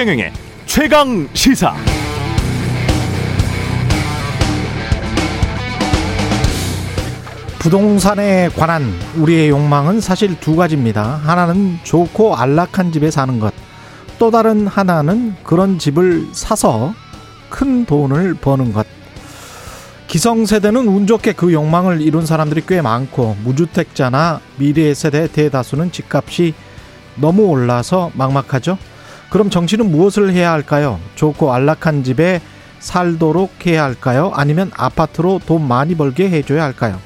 최경영의 최강 시사. 부동산에 관한 우리의 욕망은 사실 두 가지입니다. 하나는 좋고 안락한 집에 사는 것. 또 다른 하나는 그런 집을 사서 큰 돈을 버는 것. 기성세대는 운 좋게 그 욕망을 이룬 사람들이 꽤 많고 무주택자나 미래 세대 대다수는 집값이 너무 올라서 막막하죠. 그럼 정치는 무엇을 해야 할까요? 좋고 안락한 집에 살도록 해야 할까요? 아니면 아파트로 돈 많이 벌게 해줘야 할까요?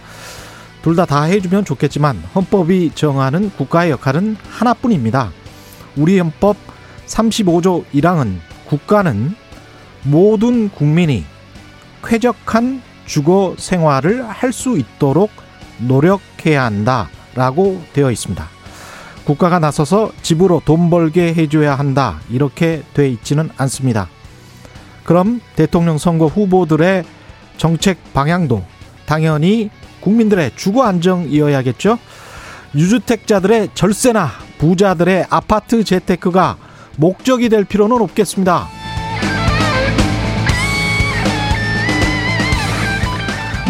둘다다 해주면 좋겠지만 헌법이 정하는 국가의 역할은 하나뿐입니다. 우리 헌법 35조 1항은 국가는 모든 국민이 쾌적한 주거 생활을 할 수 있도록 노력해야 한다 라고 되어 있습니다. 국가가 나서서 집으로 돈 벌게 해줘야 한다 이렇게 돼 있지는 않습니다. 그럼 대통령 선거 후보들의 정책 방향도 당연히 국민들의 주거 안정이어야겠죠. 유주택자들의 절세나 부자들의 아파트 재테크가 목적이 될 필요는 없겠습니다.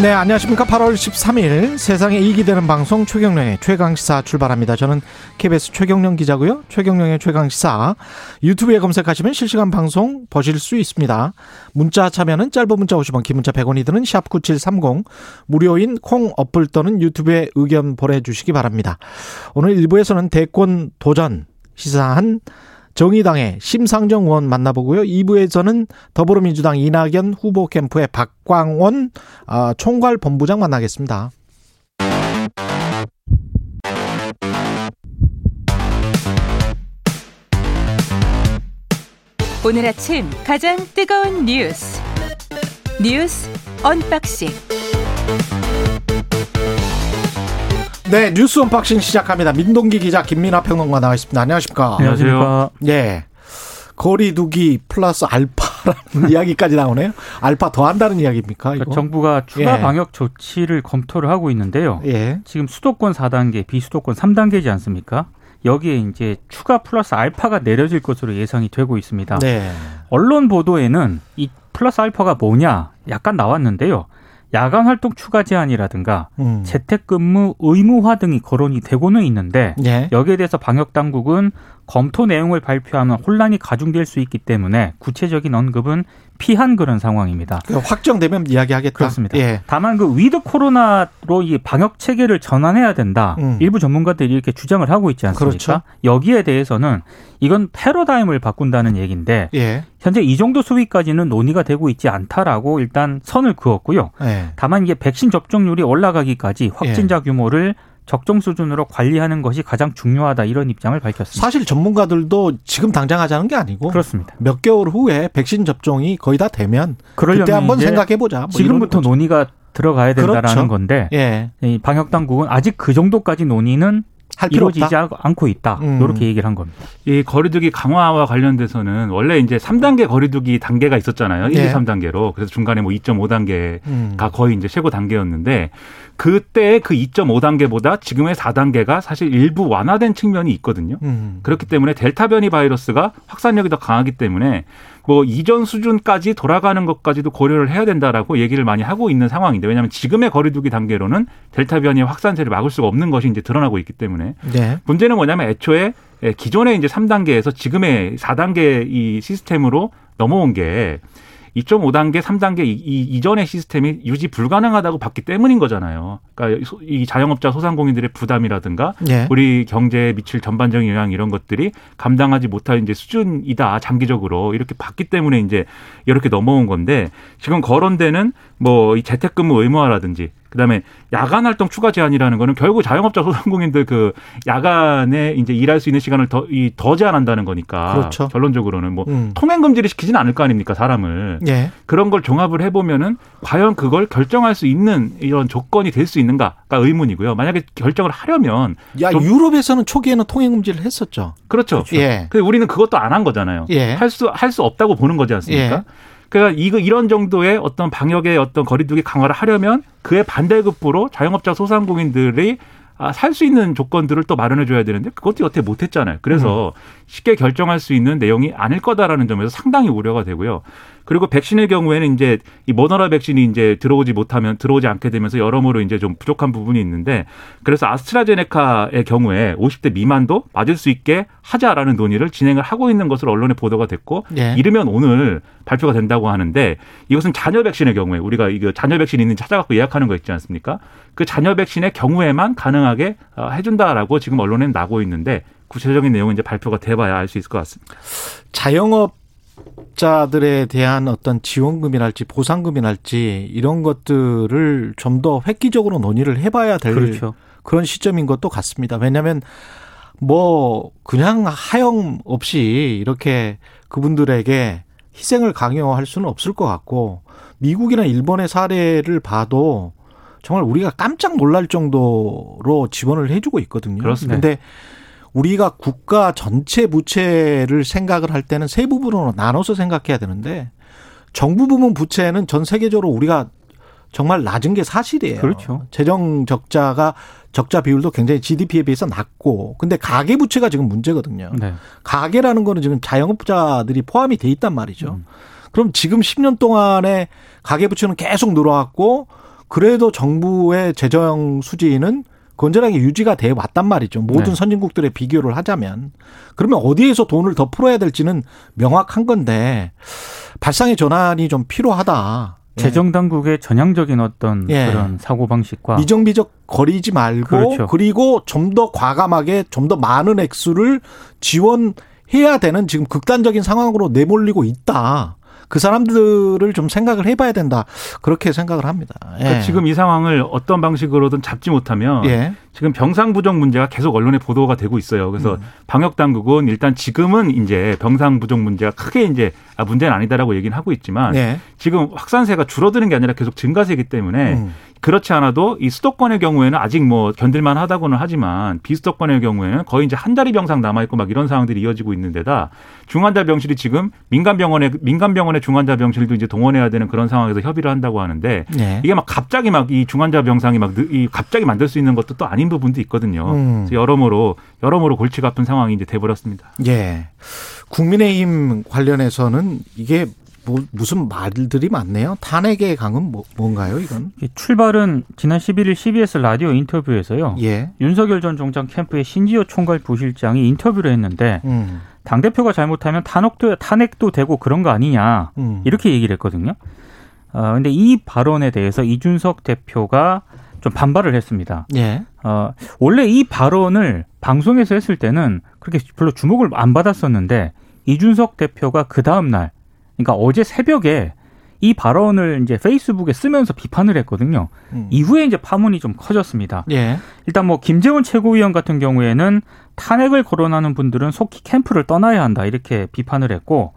네, 안녕하십니까. 8월 13일 세상에 이익이 되는 방송 최경령의 최강시사 출발합니다. 저는 KBS 최경령 기자고요. 최경령의 최강시사 유튜브에 검색하시면 실시간 방송 보실 수 있습니다. 문자 참여는 짧은 문자 50원, 긴 문자 100원이 드는 샵9730 무료인 콩 어플 또는 유튜브에 의견 보내주시기 바랍니다. 오늘 1부에서는 대권 도전 시사한 정의당의 심상정 의원 만나보고요. 2부에서는 더불어민주당 이낙연 후보 캠프의 박광원 아, 총괄 본부장 만나겠습니다. 오늘 아침 가장 뜨거운 뉴스 뉴스 unboxing 네, 뉴스 unboxing 시작합니다. 민동기 기자 김민아 평론가 나와 있습니다. 안녕하십니까? 안녕하세요. 예. 거리두기 플러스 알파라는 이야기까지 나오네요. 알파 더 한다는 이야기입니까? 이거? 그러니까 정부가 추가 예. 방역 조치를 검토를 하고 있는데요. 예. 지금 수도권 4단계, 비수도권 3단계지 않습니까? 여기에 이제 추가 플러스 알파가 내려질 것으로 예상이 되고 있습니다. 네. 언론 보도에는 이 플러스 알파가 뭐냐 약간 나왔는데요. 야간 활동 추가 제한이라든가 음. 재택근무 의무화 등이 거론이 되고는 있는데 예. 여기에 대해서 방역 당국은 검토 내용을 발표하면 혼란이 가중될 수 있기 때문에 구체적인 언급은 피한 그런 상황입니다. 그 확정되면 이야기하겠다. 그렇습니다. 예. 다만 그 with 코로나로 이 방역 체계를 전환해야 된다. 음. 일부 전문가들이 이렇게 주장을 하고 있지 않습니까? 그렇죠. 여기에 대해서는 이건 패러다임을 바꾼다는 얘기인데 예. 현재 이 정도 수위까지는 논의가 되고 있지 않다라고 일단 선을 그었고요. 예. 다만 이게 백신 접종률이 올라가기까지 확진자 규모를 적정 수준으로 관리하는 것이 가장 중요하다 이런 입장을 밝혔습니다. 사실 전문가들도 지금 당장 하자는 게 아니고 그렇습니다. 몇 개월 후에 백신 접종이 거의 다 되면 그때 한번 생각해 보자. 뭐 지금부터. 논의가 들어가야 된다라는 그렇죠. 건데 예. 이 방역 당국은 아직 그 정도까지 논의는. 이루어지지 않고 있다. 음. 이렇게 얘기를 한 겁니다. 이 거리두기 강화와 관련돼서는 원래 이제 3단계 거리두기 단계가 있었잖아요. 1, 예. 2, 3단계로. 그래서 중간에 뭐 2.5단계가 음. 거의 이제 최고 단계였는데 그때 그 2.5단계보다 지금의 4단계가 사실 일부 완화된 측면이 있거든요. 음. 그렇기 때문에 델타 변이 바이러스가 확산력이 더 강하기 때문에 뭐 이전 수준까지 돌아가는 것까지도 고려를 해야 된다라고 얘기를 많이 하고 있는 상황인데 왜냐하면 지금의 거리두기 단계로는 델타 변이의 확산세를 막을 수가 없는 것이 이제 드러나고 있기 때문에 네. 문제는 뭐냐면 애초에 예, 기존의 이제 3단계에서 지금의 4단계 이 시스템으로 넘어온 게 2.5단계, 3단계 이, 이 이전의 시스템이 유지 불가능하다고 봤기 때문인 거잖아요. 그러니까 소- 이 자영업자 소상공인들의 부담이라든가 예. 우리 경제에 미칠 전반적인 영향 이런 것들이 감당하지 못할 이제 수준이다 장기적으로 이렇게 봤기 때문에 이제 이렇게 넘어온 건데 지금 거론되는 뭐 이 재택근무 의무화라든지 그다음에 야간 활동 추가 제한이라는 거는 결국 자영업자 소상공인들 그 야간에 이제 일할 수 있는 시간을 더 이더 제한한다는 거니까 그렇죠. 결론적으로는 뭐 음. 통행 금지를 시키지는 않을 거 아닙니까 사람을 예. 그런 걸 종합을 해보면은 과연 그걸 결정할 수 있는 이런 조건이 될 수 있는가가 의문이고요. 만약에 결정을 하려면 야, 좀- 유럽에서는 초기에는 통행 금지를 했었죠. 그렇죠. 예. 근데 우리는 그것도 안 한 거잖아요. 예. 할수 할 수 없다고 보는 거지 않습니까? 예. 그러니까 이거 이런 정도의 어떤 방역의 어떤 거리두기 강화를 하려면 그의 반대급부로 자영업자 소상공인들이 아, 살 수 있는 조건들을 또 마련해 줘야 되는데 그것도 여태 못 했잖아요. 그래서 쉽게 결정할 수 있는 내용이 아닐 거다라는 점에서 상당히 우려가 되고요. 그리고 백신의 경우에는 이제 이 모더나 백신이 이제 들어오지 못하면 들어오지 않게 되면서 여러모로 이제 좀 부족한 부분이 있는데 그래서 아스트라제네카의 경우에 50대 미만도 맞을 수 있게 하자라는 논의를 진행을 하고 있는 것으로 언론에 보도가 됐고 예. 이르면 오늘 발표가 된다고 하는데 이것은 자녀 백신의 경우에 우리가 이거 자녀 백신 있는지 찾아갖고 예약하는 거 있지 않습니까? 그 자녀 백신의 경우에만 가능하게 어, 해준다라고 지금 언론에 나고 있는데 구체적인 내용은 이제 발표가 돼봐야 알 수 있을 것 같습니다. 자영업 자들에 대한 어떤 지원금이랄지 보상금이랄지 이런 것들을 좀 더 획기적으로 논의를 해봐야 될 그렇죠. 그런 시점인 것도 같습니다. 왜냐하면 뭐 그냥 하영 없이 이렇게 그분들에게 희생을 강요할 수는 없을 것 같고 미국이나 일본의 사례를 봐도 정말 우리가 깜짝 놀랄 정도로 지원을 해주고 있거든요. 그렇습니다. 근데 우리가 국가 전체 부채를 생각을 할 때는 세 부분으로 나눠서 생각해야 되는데 정부 부문 부채는 전 세계적으로 우리가 정말 낮은 게 사실이에요. 그렇죠. 재정 적자가 적자 비율도 굉장히 GDP에 비해서 낮고 근데 가계 부채가 지금 문제거든요. 네. 가계라는 거는 지금 자영업자들이 포함이 돼 있단 말이죠. 그럼 지금 10년 동안에 가계 부채는 계속 늘어왔고 그래도 정부의 재정 수지는 건전하게 유지가 돼 왔단 말이죠. 모든 네. 선진국들의 비교를 하자면 그러면 어디에서 돈을 더 풀어야 될지는 명확한 건데 발상의 전환이 좀 필요하다. 예. 재정 당국의 전향적인 어떤 예. 그런 사고 방식과 미정비적 거리지 말고 그렇죠. 그리고 좀 더 과감하게 좀 더 많은 액수를 지원해야 되는 지금 극단적인 상황으로 내몰리고 있다. 그 사람들을 좀 생각을 해봐야 된다. 그렇게 생각을 합니다. 예. 그러니까 지금 이 상황을 어떤 방식으로든 잡지 못하면 예. 지금 병상 부족 문제가 계속 언론에 보도가 되고 있어요. 그래서 음. 방역 당국은 일단 지금은 이제 병상 부족 문제가 크게 이제 아 문제는 아니다라고 얘기는 하고 있지만 예. 지금 확산세가 줄어드는 게 아니라 계속 증가세이기 때문에 음. 그렇지 않아도 이 수도권의 경우에는 아직 뭐 견딜만 하다고는 하지만 비수도권의 경우에는 거의 이제 한 자리 병상 남아 있고 막 이런 상황들이 이어지고 있는 데다 중환자 병실이 지금 민간 병원에 민간 병원의 중환자 병실도 이제 동원해야 되는 그런 상황에서 협의를 한다고 하는데 예. 이게 막 갑자기 막 이 중환자 병상이 막 이 갑자기 만들 수 있는 것도 또 아닌 부분도 있거든요. 음. 그래서 여러모로 여러모로 골치가 아픈 상황이 이제 돼버렸습니다. 예. 국민의힘 관련해서는 이게 뭐 무슨 말들이 많네요. 탄핵의 강은 뭐, 뭔가요, 이건? 이 출발은 지난 11일 CBS 라디오 인터뷰에서요. 예. 윤석열 전 총장 캠프의 신지호 총괄 부실장이 인터뷰를 했는데 음. 당 대표가 잘못하면 탄핵도 탄핵도 되고 그런 거 아니냐 음. 이렇게 얘기를 했거든요. 어, 근데 이 발언에 대해서 이준석 대표가 좀 반발을 했습니다. 예. 어, 원래 이 발언을 방송에서 했을 때는 그렇게 별로 주목을 안 받았었는데 이준석 대표가 그 다음 날, 그러니까 어제 새벽에 이 발언을 이제 페이스북에 쓰면서 비판을 했거든요. 음. 이후에 이제 파문이 좀 커졌습니다. 예. 일단 뭐 김재원 최고위원 같은 경우에는 탄핵을 거론하는 분들은 속히 캠프를 떠나야 한다 이렇게 비판을 했고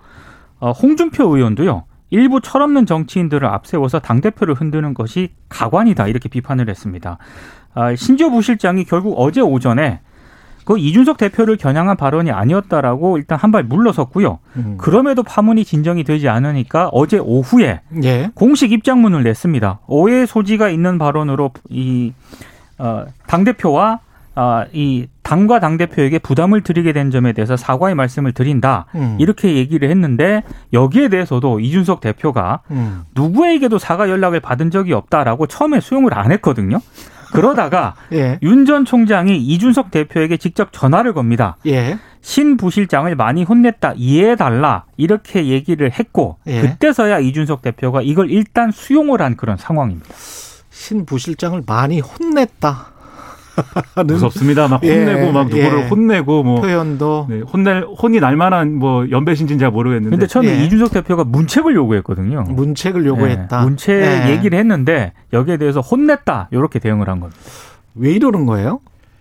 어, 홍준표 의원도요. 일부 철없는 정치인들을 앞세워서 당 대표를 흔드는 것이 가관이다 이렇게 비판을 했습니다. 아, 신지호 부실장이 결국 어제 오전에 그 이준석 대표를 겨냥한 발언이 아니었다라고 일단 한 발 물러섰고요. 음. 그럼에도 파문이 진정이 되지 않으니까 어제 오후에 예. 공식 입장문을 냈습니다. 오해 소지가 있는 발언으로 이 어, 당 대표와 아, 이 당과 당 대표에게 부담을 드리게 된 점에 대해서 사과의 말씀을 드린다. 음. 이렇게 얘기를 했는데 여기에 대해서도 이준석 대표가 음. 누구에게도 사과 연락을 받은 적이 없다라고 처음에 수용을 안 했거든요. 그러다가 예. 윤전 총장이 이준석 대표에게 직접 전화를 겁니다. 예. 신 부실장을 많이 혼냈다 이해해달라 이렇게 얘기를 했고 예. 그때서야 이준석 대표가 이걸 일단 수용을 한 그런 상황입니다. 신 부실장을 많이 혼냈다. 무섭습니다. 막 예, 혼내고 막 누구를 예. 혼내고 뭐 표현도 네, 혼낼 혼이 날 만한 뭐 연배신진 잘 모르겠는데 근데 처음에 예. 이준석 대표가 문책을 요구했거든요. 문책을 요구했다. 예, 문책 예. 얘기를 했는데 여기에 대해서 혼냈다 이렇게 대응을 한 겁니다. 왜 이러는 거예요?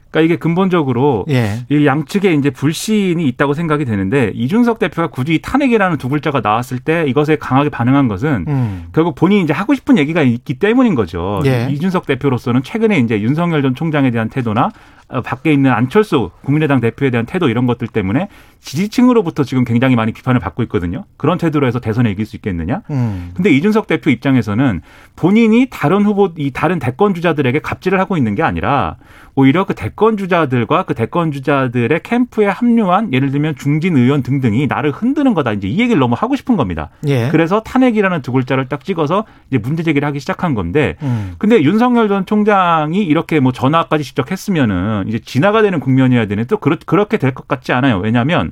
그러니까 이게 근본적으로 예. 이 양측에 이제 불신이 있다고 생각이 되는데 이준석 대표가 굳이 이 탄핵이라는 두 글자가 나왔을 때 이것에 강하게 반응한 것은 음. 결국 본인이 이제 하고 싶은 얘기가 있기 때문인 거죠. 예. 이준석 대표로서는 최근에 이제 윤석열 전 총장에 대한 태도나 어, 밖에 있는 안철수 국민의당 대표에 대한 태도 이런 것들 때문에 지지층으로부터 지금 굉장히 많이 비판을 받고 있거든요. 그런 태도로 해서 대선에 이길 수 있겠느냐? 음. 근데 이준석 대표 입장에서는 본인이 다른 후보, 이 다른 대권 주자들에게 갑질을 하고 있는 게 아니라 오히려 그 대권 주자들과 그 대권 주자들의 캠프에 합류한 예를 들면 중진 의원 등등이 나를 흔드는 거다. 이제 이 얘기를 너무 하고 싶은 겁니다. 예. 그래서 탄핵이라는 두 글자를 딱 찍어서 이제 문제 제기를 하기 시작한 건데 음. 근데 윤석열 전 총장이 이렇게 뭐 전화까지 직접 했으면은 이제 진화가 되는 국면이어야 되는데 또 그렇, 그렇게 될 것 같지 않아요. 왜냐하면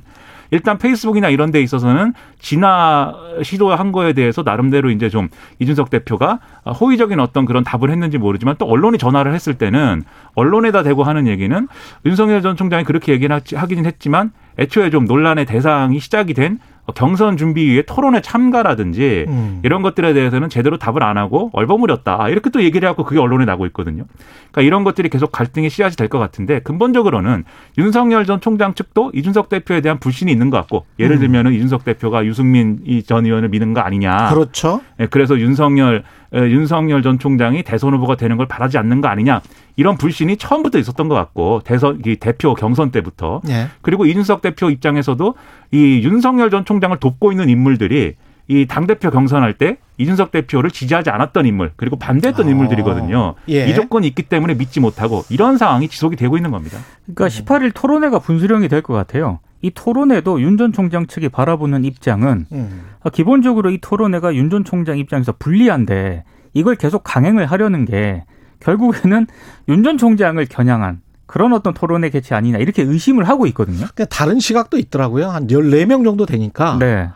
일단 페이스북이나 이런 데 있어서는 진화 시도한 거에 대해서 나름대로 이제 좀 이준석 대표가 호의적인 어떤 그런 답을 했는지 모르지만 또 언론이 전화를 했을 때는 언론에다 대고 하는 얘기는 윤석열 전 총장이 그렇게 얘기는 하기는 했지만 애초에 좀 논란의 대상이 시작이 된 경선 준비위의 토론에 참가라든지 음. 이런 것들에 대해서는 제대로 답을 안 하고 얼버무렸다. 이렇게 또 얘기를 하고 그게 언론에 나고 있거든요. 그러니까 이런 것들이 계속 갈등의 씨앗이 될 것 같은데 근본적으로는 윤석열 전 총장 측도 이준석 대표에 대한 불신이 있는 것 같고 예를 음. 들면은 이준석 대표가 유승민 전 의원을 미는 거 아니냐. 그렇죠. 예, 그래서 윤석열 에, 윤석열 전 총장이 대선 후보가 되는 걸 바라지 않는 거 아니냐 이런 불신이 처음부터 있었던 것 같고 대선 이 대표 경선 때부터 예. 그리고 이준석 대표 입장에서도 이 윤석열 전 총장을 돕고 있는 인물들이 이 당 대표 경선할 때 이준석 대표를 지지하지 않았던 인물 그리고 반대했던 아, 인물들이거든요. 예. 이 조건이 있기 때문에 믿지 못하고 이런 상황이 지속이 되고 있는 겁니다. 그러니까 18일 토론회가 분수령이 될 것 같아요. 이 토론회도 윤 전 총장 측이 바라보는 입장은 음. 기본적으로 이 토론회가 윤 전 총장 입장에서 불리한데 이걸 계속 강행을 하려는 게 결국에는 윤 전 총장을 겨냥한 그런 어떤 토론회 개최 아니냐 이렇게 의심을 하고 있거든요. 근데 다른 시각도 있더라고요. 한 14명 정도 되니까 네.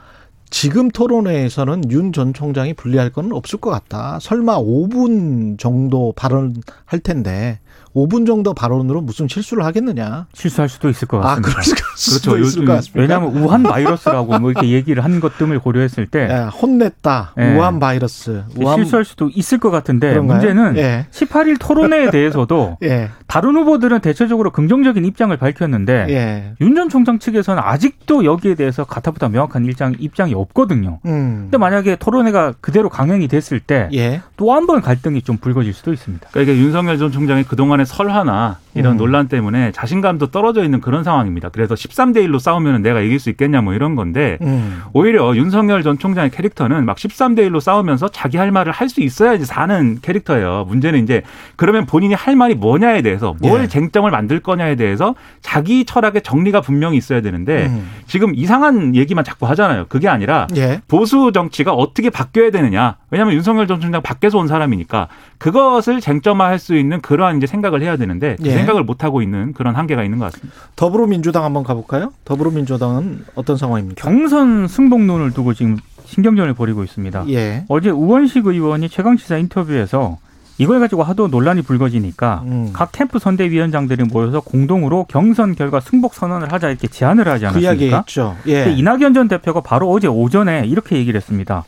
지금 토론회에서는 윤 전 총장이 불리할 건 없을 것 같다. 설마 5분 정도 발언할 텐데 5분 정도 발언으로 무슨 실수를 하겠느냐. 실수할 수도 있을 것 아, 같습니다. 그럴 수도 그렇죠. 있을 요즘- 것 같습니다. 왜냐하면 우한 바이러스라고 뭐 이렇게 얘기를 한 것 등을 고려했을 때 예, 혼냈다. 예. 우한 바이러스. 우한 실수할 수도 있을 것 같은데 그런가요? 문제는 예. 18일 토론회에 대해서도 예. 다른 후보들은 대체적으로 긍정적인 입장을 밝혔는데 예. 윤전 총장 측에서는 아직도 여기에 대해서 가타부타 명확한 입장, 입장이 없거든요. 음. 근데 만약에 토론회가 그대로 강행이 됐을 때또 예. 한번 갈등이 좀 불거질 수도 있습니다. 그러니까 이게 윤석열 전 총장의 그동안 의 설화나 이런 음. 논란 때문에 자신감도 떨어져 있는 그런 상황입니다. 그래서 13대 1로 싸우면 내가 이길 수 있겠냐 뭐 이런 건데 음. 오히려 윤석열 전 총장의 캐릭터는 막 13대 1로 싸우면서 자기 할 말을 할 수 있어야지 사는 캐릭터예요. 문제는 이제 그러면 본인이 할 말이 뭐냐에 대해서 뭘 예. 쟁점을 만들 거냐에 대해서 자기 철학의 정리가 분명히 있어야 되는데 음. 지금 이상한 얘기만 자꾸 하잖아요. 그게 아니라 예. 보수 정치가 어떻게 바뀌어야 되느냐. 왜냐하면 윤석열 전 총장 밖에서 온 사람이니까 그것을 쟁점화할 수 있는 그러한 이제 생각을 해야 되는데 그 예. 생각을 못 하고 있는 그런 한계가 있는 것 같습니다. 더불어민주당 한번 가볼까요? 더불어민주당은 어떤 상황입니까? 경선 승복론을 두고 지금 신경전을 벌이고 있습니다. 예. 어제 우원식 의원이 최강시사 인터뷰에서 이걸 가지고 하도 논란이 불거지니까 음. 각 캠프 선대위원장들이 모여서 공동으로 경선 결과 승복 선언을 하자 이렇게 제안을 하지 그 않았습니까? 했죠. 근데 예. 이낙연 전 대표가 바로 어제 오전에 이렇게 얘기를 했습니다.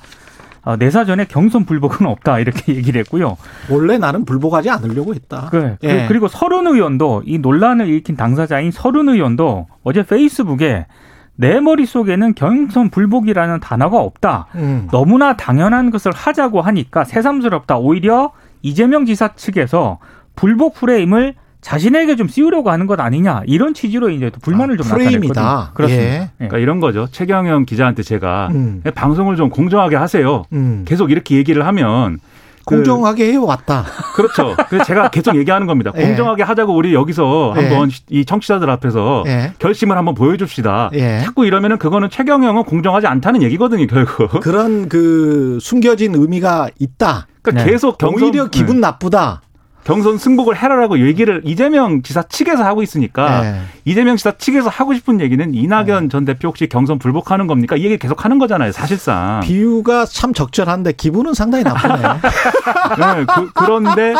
아, 내 사전에 경선 불복은 없다 이렇게 얘기를 했고요. 원래 나는 불복하지 않으려고 했다. 그, 그- 예. 그리고 서른 의원도 이 논란을 일으킨 당사자인 서른 의원도 어제 페이스북에 내 머릿속에는 경선 불복이라는 단어가 없다. 음. 너무나 당연한 것을 하자고 하니까 새삼스럽다. 오히려 이재명 지사 측에서 불복 프레임을 자신에게 좀 씌우려고 하는 것 아니냐 이런 취지로 이제 또 불만을 아, 좀 프레임이다. 나타냈거든요. 그렇습니다. 예. 예. 그러니까 이런 거죠. 최경영 기자한테 제가 음. 방송을 좀 공정하게 하세요. 음. 계속 이렇게 얘기를 하면 그- 공정하게 해왔다. 그렇죠. 그래서 제가 계속 얘기하는 겁니다. 예. 공정하게 하자고 우리 여기서 예. 한번 이 청취자들 앞에서 예. 결심을 한번 보여줍시다. 예. 자꾸 이러면은 그거는 최경영은 공정하지 않다는 얘기거든요, 결국. 그런 그 숨겨진 의미가 있다. 그러니까 네. 계속 경선, 오히려 기분 나쁘다. 경선 승복을 해라라고 얘기를 이재명 지사 측에서 하고 있으니까 예. 이재명 지사 측에서 하고 싶은 얘기는 이낙연 전 대표 혹시 경선 불복하는 겁니까? 이 얘기 계속 하는 거잖아요, 사실상. 비유가 참 적절한데 기분은 상당히 나쁘네. 네, 그, 그런데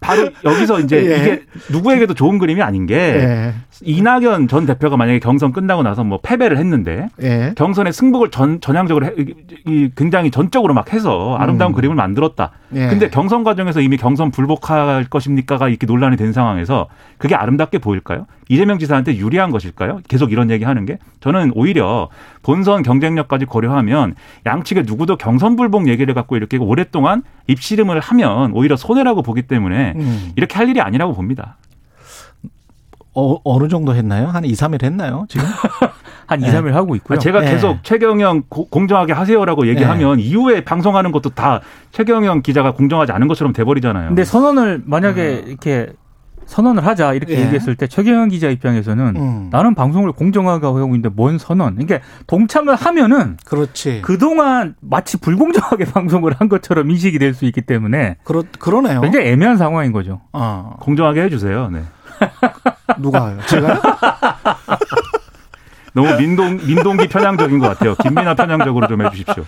바로 여기서 이제 예. 이게 누구에게도 좋은 그림이 아닌 게 예. 이낙연 전 대표가 만약에 경선 끝나고 나서 뭐 패배를 했는데 예. 경선에 승복을 전 전향적으로 해, 굉장히 전적으로 막 해서 아름다운 음. 그림을 만들었다. 예. 근데 경선 과정에서 이미 경선 불복할 것입니까가 이렇게 논란이 된 상황에서 그게 아름답게 보일까요? 이재명 지사한테 유리한 것일까요? 계속 이런 얘기 하는 게 저는 오히려 본선 경쟁력까지 고려하면 양측의 누구도 경선 불복 얘기를 갖고 이렇게 오랫동안 입씨름을 하면 오히려 손해라고 보기 때문에 음. 이렇게 할 일이 아니라고 봅니다. 어, 어느 정도 했나요? 한 2, 3일 했나요? 지금? 한 2, 네. 3일 하고 있고요. 아, 제가 네. 계속 최경영 고- 공정하게 하세요라고 얘기하면 이후에 방송하는 것도 다 최경영 기자가 공정하지 않은 것처럼 돼버리잖아요. 근데 선언을 만약에 이렇게 선언을 하자 이렇게 예. 얘기했을 때 최경영 기자 입장에서는 음. 나는 방송을 공정하게 하고 있는데 뭔 선언? 그러니까 동참을 하면은 그렇지. 그동안 마치 불공정하게 방송을 한 것처럼 인식이 될 수 있기 때문에 그러, 그러네요. 굉장히 애매한 상황인 거죠. 어, 공정하게 해주세요. 네. 누가요? 제가요? 너무 민동 민동기 편향적인 것 같아요. 김민아 편향적으로 좀 해주십시오.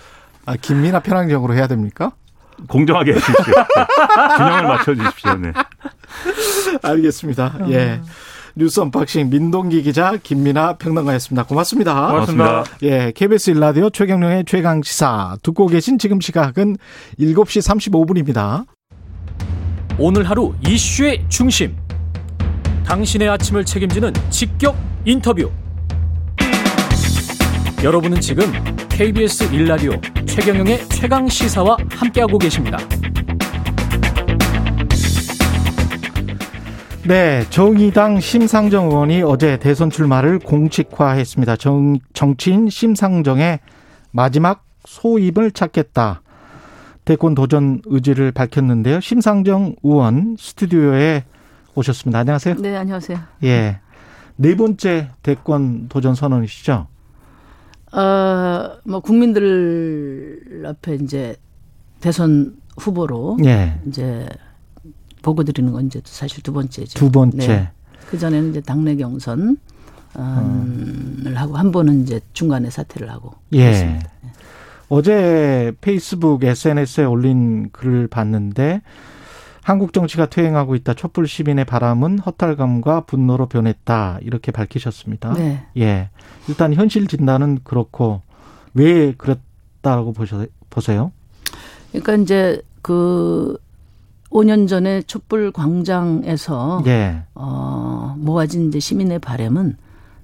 아, 김민아 편향적으로 해야 됩니까? 공정하게 해주십시오. 네. 균형을 맞춰주십시오. 네. 알겠습니다. 예. 뉴스 unboxing 민동기 기자 김민아 평론가였습니다. 고맙습니다. 고맙습니다. 예, KBS 1라디오 최경영의 최강 시사 듣고 계신 지금 시각은 7시 35분입니다. 오늘 하루 이슈의 중심. 당신의 아침을 책임지는 직격 인터뷰. 여러분은 지금 KBS 일라디오 최경영의 최강 시사와 함께하고 계십니다. 네, 정의당 심상정 의원이 어제 대선 출마를 공식화했습니다. 정, 정치인 심상정의 마지막 소입을 찾겠다. 대권 도전 의지를 밝혔는데요. 심상정 의원 스튜디오에 오셨습니다. 안녕하세요. 네, 안녕하세요. 예. 네 번째 대권 도전 선언이시죠? 어, 뭐 국민들 앞에 이제 대선 후보로 예. 이제 보고 드리는 건 이제 사실 두 번째죠. 두 번째. 네. 그 전에는 이제 당내 경선을 하고 한 번은 이제 중간에 사퇴를 하고 예. 그랬습니다. 어제 페이스북 SNS에 올린 글을 봤는데 한국 정치가 퇴행하고 있다. 촛불 시민의 바람은 허탈감과 분노로 변했다. 이렇게 밝히셨습니다. 네. 예. 일단 현실 진단은 그렇고 왜 그랬다고 보셔, 보세요? 그러니까 이제 그 5년 전에 촛불 광장에서 예. 어, 모아진 이제 시민의 바람은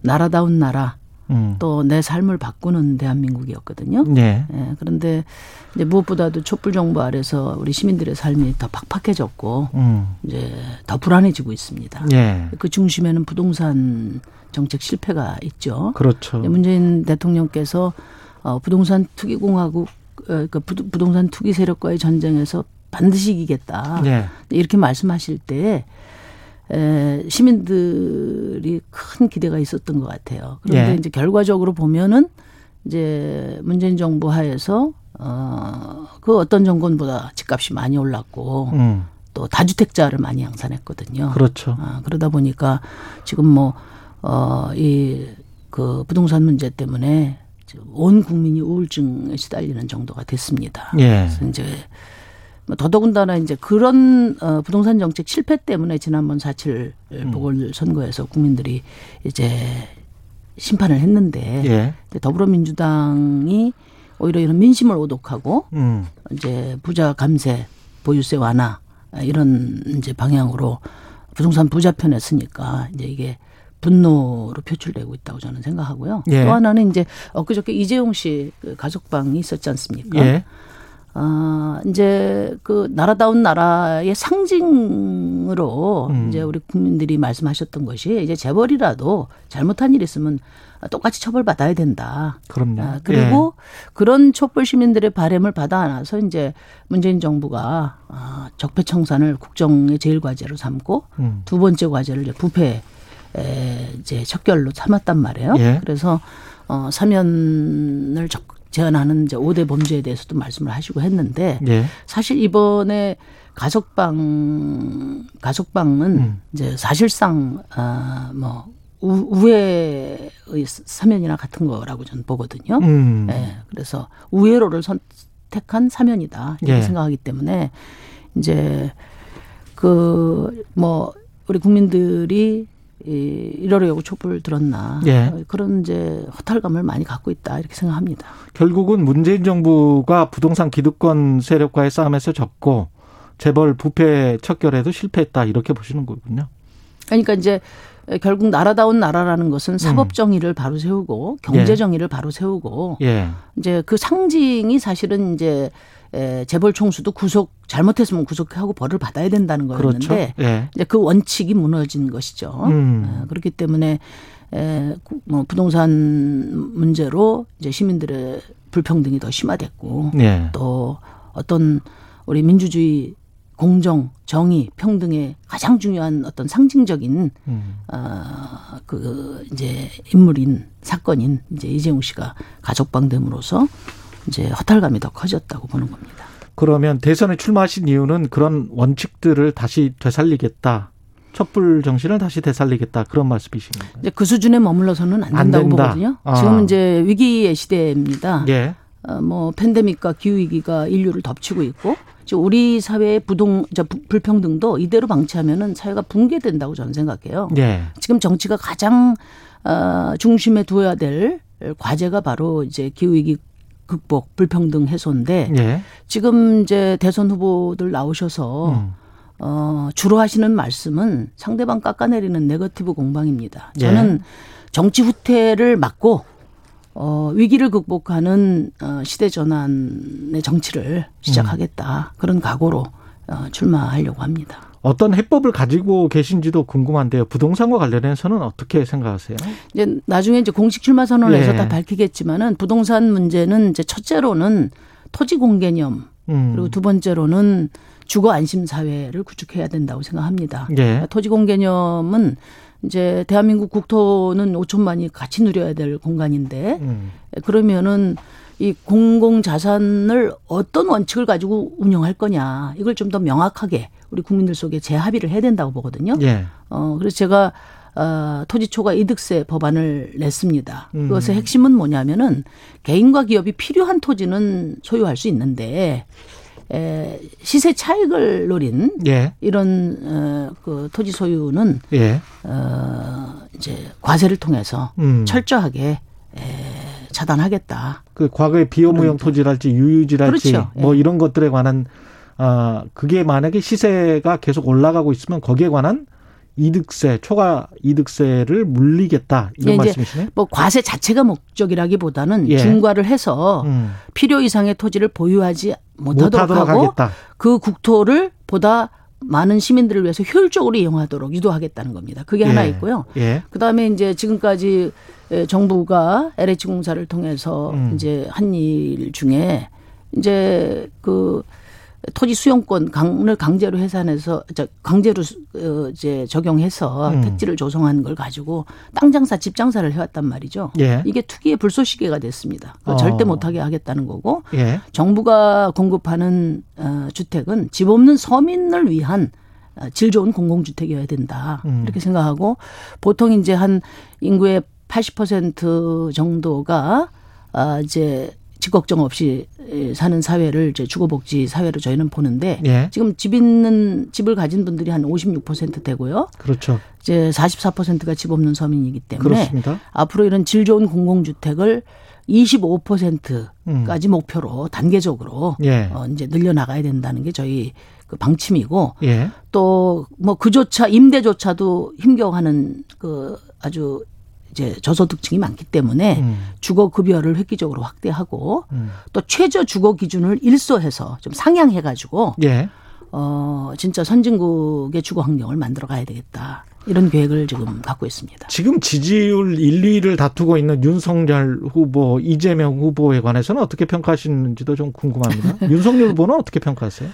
나라다운 나라 음. 또내 삶을 바꾸는 대한민국이었거든요. 예. 예, 그런데 이제 무엇보다도 촛불 정부 아래서 우리 시민들의 삶이 더 팍팍해졌고 음. 이제 더 불안해지고 있습니다. 예. 그 중심에는 부동산 정책 실패가 있죠. 그렇죠. 예, 문재인 대통령께서 어, 부동산 투기 공화국 어, 그 부도- 부동산 투기 세력과의 전쟁에서 반드시 이기겠다. 예. 이렇게 말씀하실 때 에, 시민들이 큰 기대가 있었던 것 같아요. 그런데 예. 이제 결과적으로 보면은 이제 문재인 정부 하에서 어, 그 어떤 정권보다 집값이 많이 올랐고 음. 또 다주택자를 많이 양산했거든요. 그렇죠. 아, 그러다 보니까 지금 뭐, 어, 이, 그 부동산 문제 때문에 온 국민이 우울증에 시달리는 정도가 됐습니다. 예. 그래서 이제 뭐 더더군다나 이제 그런 어, 부동산 정책 실패 때문에 지난번 4.7 음. 보궐 선거에서 국민들이 이제 심판을 했는데 예. 더불어민주당이 오히려 이런 민심을 오독하고 음. 이제 부자 감세, 보유세 완화 이런 이제 방향으로 부동산 부자 편에 쓰니까 이제 이게 분노로 표출되고 있다고 저는 생각하고요. 예. 또 하나는 이제 엊그저께 이재용 씨그 가족방이 있었지 않습니까? 예. 아, 이제 그 나라다운 나라의 상징으로 음. 이제 우리 국민들이 말씀하셨던 것이 이제 재벌이라도 잘못한 일 있으면 똑같이 처벌받아야 된다. 그럼요. 아, 그리고 그런 촛불 시민들의 바램을 받아 안아서 이제 문재인 정부가 아, 적폐청산을 국정의 제일 과제로 삼고 예. 음. 두 번째 과제를 이제 부패 에, 이제 척결로 삼았단 말이에요. 예. 그래서 어 사면을 적- 제한하는 이제 5대 범죄에 대해서도 말씀을 하시고 했는데 예. 사실 이번에 가석방 가석방은 음. 이제 사실상 아뭐 우회의 사면이나 같은 거라고 저는 보거든요. 음. 예. 그래서 우회로를 선택한 사면이다 이렇게 예. 생각하기 때문에 이제 그 뭐 우리 국민들이 이 이러려고 촛불 들었나 예. 어, 그런 이제 허탈감을 많이 갖고 있다 이렇게 생각합니다. 결국은 문재인 정부가 부동산 기득권 세력과의 싸움에서 졌고 재벌 부패 척결에도 실패했다 이렇게 보시는 거군요. 그러니까 이제 결국 나라다운 나라라는 것은 사법 정의를 바로 세우고 경제 예. 정의를 바로 세우고 예. 이제 그 상징이 사실은 이제 에, 재벌 총수도 구속 잘못했으면 구속하고 벌을 받아야 된다는 그렇죠. 거였는데 예. 이제 그 원칙이 무너진 것이죠. 음. 어, 그렇기 때문에 에, 구- 뭐 부동산 문제로 이제 시민들의 불평등이 더 심화됐고 예. 또 어떤 우리 민주주의 공정, 정의, 평등의 가장 중요한 어떤 상징적인 음. 어그 이제 인물인 사건인 이제 이재용 씨가 가족방됨으로써 이제 허탈감이 더 커졌다고 보는 겁니다. 그러면 대선에 출마하신 이유는 그런 원칙들을 다시 되살리겠다. 촛불 정신을 다시 되살리겠다. 그런 말씀이십니까? 이제 그 수준에 머물러서는 안안 된다고 된다. 보거든요. 아. 지금 이제 위기의 시대입니다. 예. 어, 뭐 팬데믹과 기후 위기가 인류를 덮치고 있고 지금 우리 사회의 부동 저 부- 불평등도 이대로 방치하면은 사회가 붕괴된다고 저는 생각해요. 예. 지금 정치가 가장 어, 중심에 두어야 될 과제가 바로 이제 기후 위기 극복, 불평등 해소인데 예. 지금 이제 대선 후보들 나오셔서 음. 어, 주로 하시는 말씀은 상대방 깎아내리는 네거티브 공방입니다. 예. 저는 정치 후퇴를 막고 어, 위기를 극복하는 어, 시대 전환의 정치를 시작하겠다. 그런 각오로 어, 출마하려고 합니다. 어떤 해법을 가지고 계신지도 궁금한데요. 부동산과 관련해서는 어떻게 생각하세요? 이제 나중에 이제 공식 출마 선언에서 예. 다 밝히겠지만은 부동산 문제는 이제 첫째로는 토지 공개념 음. 그리고 두 번째로는 주거 안심 사회를 구축해야 된다고 생각합니다. 예. 토지 공개념은 이제 대한민국 국토는 5천만이 같이 누려야 될 공간인데 음. 그러면은 이 공공 자산을 어떤 원칙을 가지고 운영할 거냐 이걸 좀 더 명확하게 우리 국민들 속에 재합의를 해야 된다고 보거든요. 예. 어 그래서 제가 어, 토지 초과 이득세 법안을 냈습니다. 음. 그것의 핵심은 뭐냐면은 개인과 기업이 필요한 토지는 소유할 수 있는데 에, 시세 차익을 노린 예. 이런 어, 그 토지 소유는 예. 어, 이제 과세를 통해서 음. 철저하게 에, 차단하겠다. 그 과거의 비오무형 토지랄지 유유지랄지 그렇죠. 뭐 예. 이런 것들에 관한 아 그게 만약에 시세가 계속 올라가고 있으면 거기에 관한 이득세 초과 이득세를 물리겠다 이런 예, 이제 말씀이시네. 뭐 과세 자체가 목적이라기보다는 예. 중과를 해서 음. 필요 이상의 토지를 보유하지 못하도록, 못하도록 하고 하겠다. 그 국토를 보다 많은 시민들을 위해서 효율적으로 이용하도록 유도하겠다는 겁니다. 그게 하나 예. 있고요. 예. 그다음에 이제 지금까지 에, 정부가 LH 공사를 통해서 음. 이제 한 일 중에 이제 그 토지 수용권 강을 강제로 해산해서 저 강제로 수- 어, 이제 적용해서 음. 택지를 조성한 걸 가지고 땅 장사, 집 장사를 해왔단 말이죠. 예. 이게 투기의 불쏘시개가 됐습니다. 어. 절대 못하게 하겠다는 거고 예. 정부가 공급하는 어, 주택은 집 없는 서민을 위한 어, 질 좋은 공공주택이어야 된다. 음. 이렇게 생각하고 보통 이제 한 인구의 80% 정도가 아 이제 집 걱정 없이 에, 사는 사회를 이제 주거복지 사회로 저희는 보는데 예. 지금 집 있는 집을 가진 분들이 한 56% 되고요. 그렇죠. 이제 44%가 집 없는 서민이기 때문에 그렇습니다. 앞으로 이런 질 좋은 공공주택을 25%까지 목표로 단계적으로 예. 어, 이제 늘려나가야 된다는 게 저희 그 방침이고 예. 또뭐 그조차 임대조차도 힘겨워하는 그 아주 이제 저소득층이 많기 때문에 음. 주거 급여를 획기적으로 확대하고 음. 또 최저 주거 기준을 일소해서 좀 상향해 가지고 예. 어 진짜 선진국의 주거 환경을 만들어 가야 되겠다. 이런 계획을 지금 갖고 있습니다. 지금 지지율 1, 2위를 다투고 있는 윤석열 후보, 이재명 후보에 관해서는 어떻게 평가하시는지도 좀 궁금합니다. 윤석열 후보는 어떻게 평가하세요?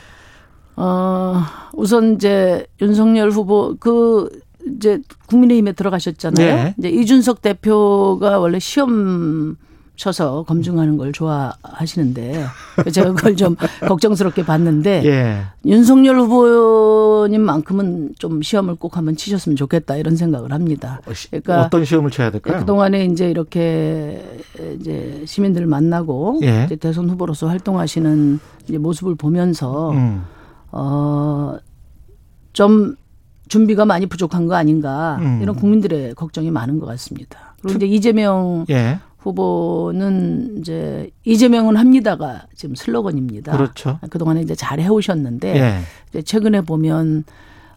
어, 우선 이제 윤석열 후보 그 이제 국민의힘에 들어가셨잖아요. 네. 이제 이준석 대표가 원래 시험 쳐서 검증하는 걸 좋아하시는데 제가 그걸 좀 걱정스럽게 봤는데 예. 윤석열 후보님만큼은 좀 시험을 꼭 한번 치셨으면 좋겠다 이런 생각을 합니다. 그러니까 어떤 시험을 쳐야 될까요? 그 동안에 이제 이렇게 이제 시민들을 만나고 예. 이제 대선 후보로서 활동하시는 모습을 보면서 음. 어, 좀 준비가 많이 부족한 거 아닌가 음. 이런 국민들의 걱정이 많은 것 같습니다. 그리고 이제 이재명 예. 후보는 이제 이재명은 합니다가 지금 슬로건입니다. 그렇죠. 그동안에 이제 잘 해오셨는데 예. 이제 최근에 보면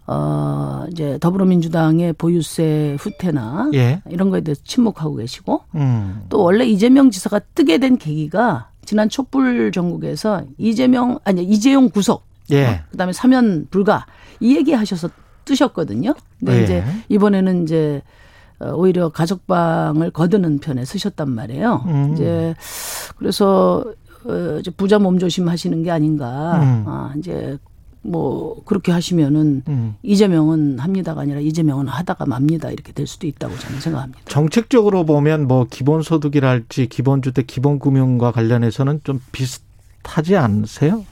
어 이제 더불어민주당의 보유세 후퇴나 예. 이런 거에 대해서 침묵하고 계시고 음. 또 원래 이재명 지사가 뜨게 된 계기가 지난 촛불 전국에서 이재명 아니 이재용 구속 예. 그다음에 사면 불가 이 얘기 하셔서 뜨셨거든요. 근데 예. 이제 이번에는 이제 어, 오히려 가족방을 거드는 편에 쓰셨단 말이에요. 음. 이제 그래서 어, 이제 부자 몸조심 하시는 게 아닌가. 음. 아, 이제 뭐 그렇게 하시면은 음. 이재명은 합니다가 아니라 이재명은 하다가 맙니다 이렇게 될 수도 있다고 저는 생각합니다. 정책적으로 보면 뭐 기본소득이랄지 기본주택, 기본금융과 관련해서는 좀 비슷하지 않으세요?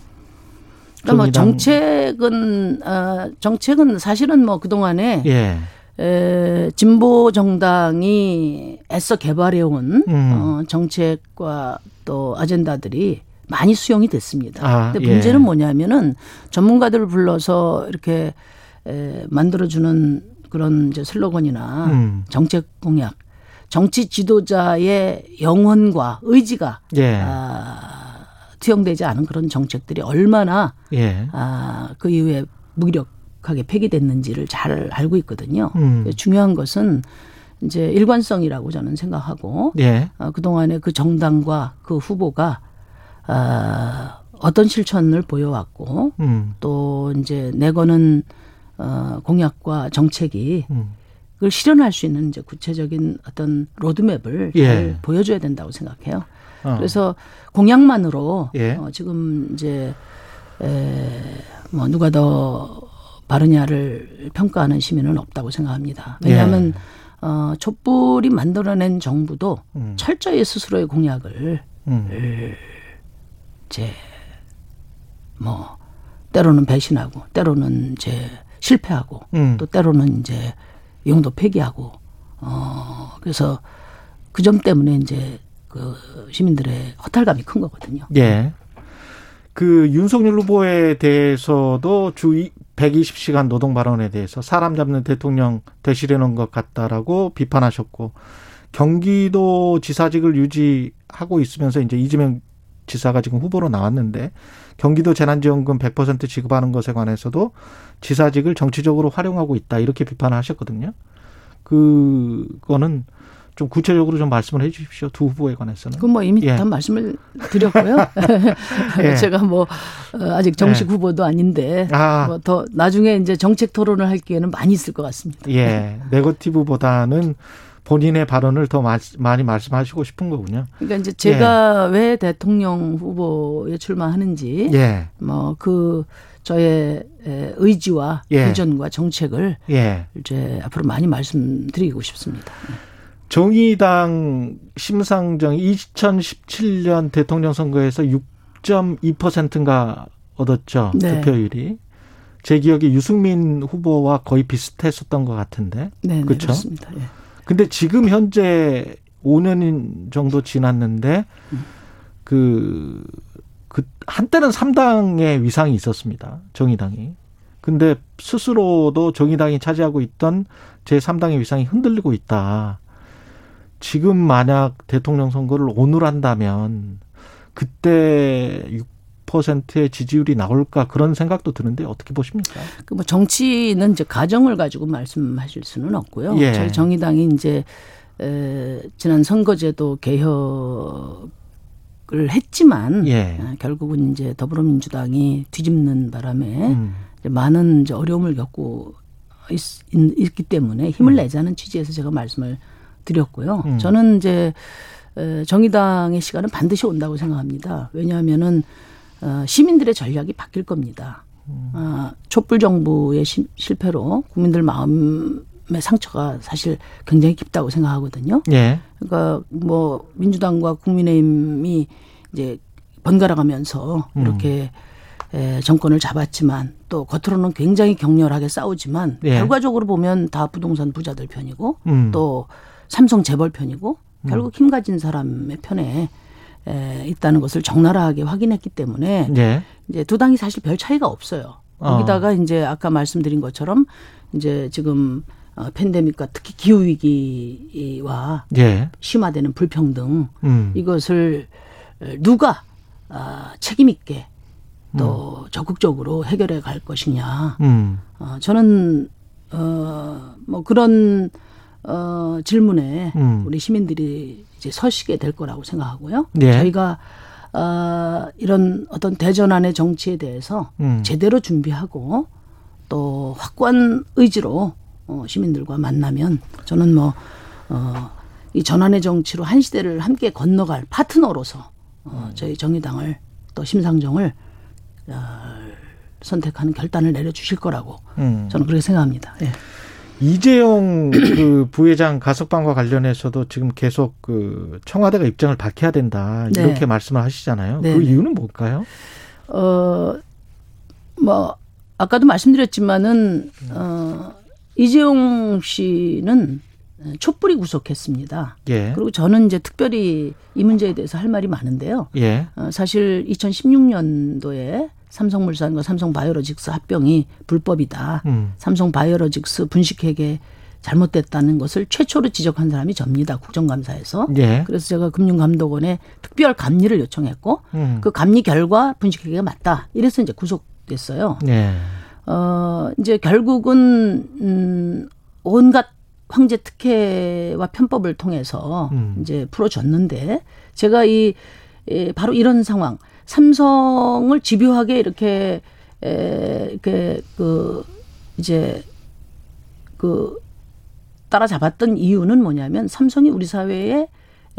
그러니까 뭐 정책은 어 정책은 사실은 뭐 그동안에 예. 에, 진보 정당이 애써 개발해온 음. 어, 정책과 또 아젠다들이 많이 수용이 됐습니다. 아, 근데 예. 문제는 뭐냐면은 전문가들을 불러서 이렇게 에, 만들어주는 그런 이제 슬로건이나 음. 정책 공약, 정치 지도자의 영혼과 의지가 예. 아, 투영되지 않은 그런 정책들이 얼마나 예. 아, 그 이후에 무기력하게 폐기됐는지를 잘 알고 있거든요. 음. 중요한 것은 이제 일관성이라고 저는 생각하고 예. 어, 그동안에 그 정당과 그 후보가 아, 어떤 실천을 보여왔고 음. 또 이제 내거는 어, 공약과 정책이 음. 그걸 실현할 수 있는 이제 구체적인 어떤 로드맵을 예. 잘 보여줘야 된다고 생각해요. 어. 그래서 공약만으로 예. 어, 지금 이제 에 뭐 누가 더 바르냐를 평가하는 시민은 없다고 생각합니다. 왜냐하면 예. 어 촛불이 만들어낸 정부도 음. 철저히 스스로의 공약을 음. 이제 뭐 때로는 배신하고 때로는 이제 실패하고 음. 또 때로는 이제 용도 폐기하고 어 그래서 그 점 때문에 이제 그 시민들의 허탈감이 큰 거거든요. 예. 그 윤석열 후보에 대해서도 주 120시간 노동 발언에 대해서 사람 잡는 대통령 되시려는 것 같다라고 비판하셨고 경기도 지사직을 유지하고 있으면서 이제 이재명 지사가 지금 후보로 나왔는데 경기도 재난지원금 100% 지급하는 것에 관해서도 지사직을 정치적으로 활용하고 있다 이렇게 비판을 하셨거든요. 그거는 좀 구체적으로 좀 말씀을 해 주십시오. 두 후보에 관해서는. 그건 뭐 이미 예. 다 말씀을 드렸고요. 예. 제가 뭐 어, 아직 정식 후보도 아닌데 아. 뭐더 나중에 이제 정책 토론을 할 기회는 많이 있을 것 같습니다. 예, 네거티브보다는 본인의 발언을 더 마- 많이 말씀하시고 싶은 거군요. 그러니까 이제 제가 왜 대통령 후보에 출마하는지 예, 뭐그 저의 에, 의지와 예. 비전과 정책을 예. 이제 앞으로 많이 말씀드리고 싶습니다. 정의당 심상정 2017년 대통령 선거에서 6.2%인가 얻었죠. 네. 득표율이. 제 기억에 유승민 후보와 거의 비슷했었던 것 같은데. 네, 네 그쵸? 그렇습니다. 예. 근데 지금 현재 5년 정도 지났는데 그, 그 한때는 3당의 위상이 있었습니다. 정의당이. 근데 스스로도 정의당이 차지하고 있던 제3당의 위상이 흔들리고 있다. 지금 만약 대통령 선거를 오늘 한다면 그때 6%의 지지율이 나올까 그런 생각도 드는데 어떻게 보십니까? 그 뭐 정치는 이제 가정을 가지고 말씀하실 수는 없고요. 예. 저희 정의당이 이제 에, 지난 선거제도 개혁을 했지만 예. 아, 결국은 이제 더불어민주당이 뒤집는 바람에 음. 이제 많은 이제 어려움을 겪고 있, 있, 기 때문에 힘을 내자는 취지에서 제가 말씀을 드렸고요. 음. 저는 이제 에, 정의당의 시간은 반드시 온다고 생각합니다. 왜냐하면은 어, 시민들의 전략이 바뀔 겁니다. 아, 촛불 정부의 시- 실패로 국민들 마음의 상처가 사실 굉장히 깊다고 생각하거든요. 예. 그러니까 뭐 민주당과 국민의힘이 이제 번갈아 가면서 음. 이렇게 에, 정권을 잡았지만 또 겉으로는 굉장히 격렬하게 싸우지만 예. 결과적으로 보면 다 부동산 부자들 편이고 음. 또 삼성 재벌 편이고 결국 힘 가진 사람의 편에 에, 있다는 것을 적나라하게 확인했기 때문에 예. 이제 두 당이 사실 별 차이가 없어요. 어. 거기다가 이제 아까 말씀드린 것처럼 이제 지금 어, 팬데믹과 특히 기후 위기와 예. 심화되는 불평등 음. 이것을 누가 아, 책임 있게 또 적극적으로 해결해 갈 것이냐. 음. 어, 저는 어, 뭐 그런 어, 질문에 음. 우리 시민들이 이제 서시게 될 거라고 생각하고요. 예. 저희가 어, 이런 어떤 대전환의 정치에 대해서 음. 제대로 준비하고 또 확고한 의지로 어, 시민들과 만나면 저는 뭐 어, 이 전환의 정치로 한 시대를 함께 건너갈 파트너로서 어, 저희 정의당을 또 심상정을 어, 선택하는 결단을 내려주실 거라고 음. 저는 그렇게 생각합니다. 예. 이재용 그 부회장 가석방과 관련해서도 지금 계속 그 청와대가 입장을 밝혀야 된다 네. 이렇게 말씀을 하시잖아요. 네, 그 네. 이유는 뭘까요? 어, 뭐, 아까도 말씀드렸지만은, 어, 이재용 씨는 촛불이 구속했습니다. 예. 그리고 저는 이제 특별히 이 문제에 대해서 할 말이 많은데요. 예. 어, 사실 2016년도에 삼성물산과 삼성바이오로직스 합병이 불법이다. 음. 삼성바이오로직스 분식회계 잘못됐다는 것을 최초로 지적한 사람이 접니다. 국정감사에서. 예. 그래서 제가 금융감독원에 특별 감리를 요청했고 음. 그 감리 결과 분식회계가 맞다. 이래서 이제 구속됐어요. 예. 어, 이제 결국은, 음, 온갖 황제 특혜와 편법을 통해서 음. 이제 풀어줬는데 제가 이, 에, 바로 이런 상황. 삼성을 집요하게 이렇게, 에, 이렇게 그, 이제 그 따라잡았던 이유는 뭐냐면 삼성이 우리 사회에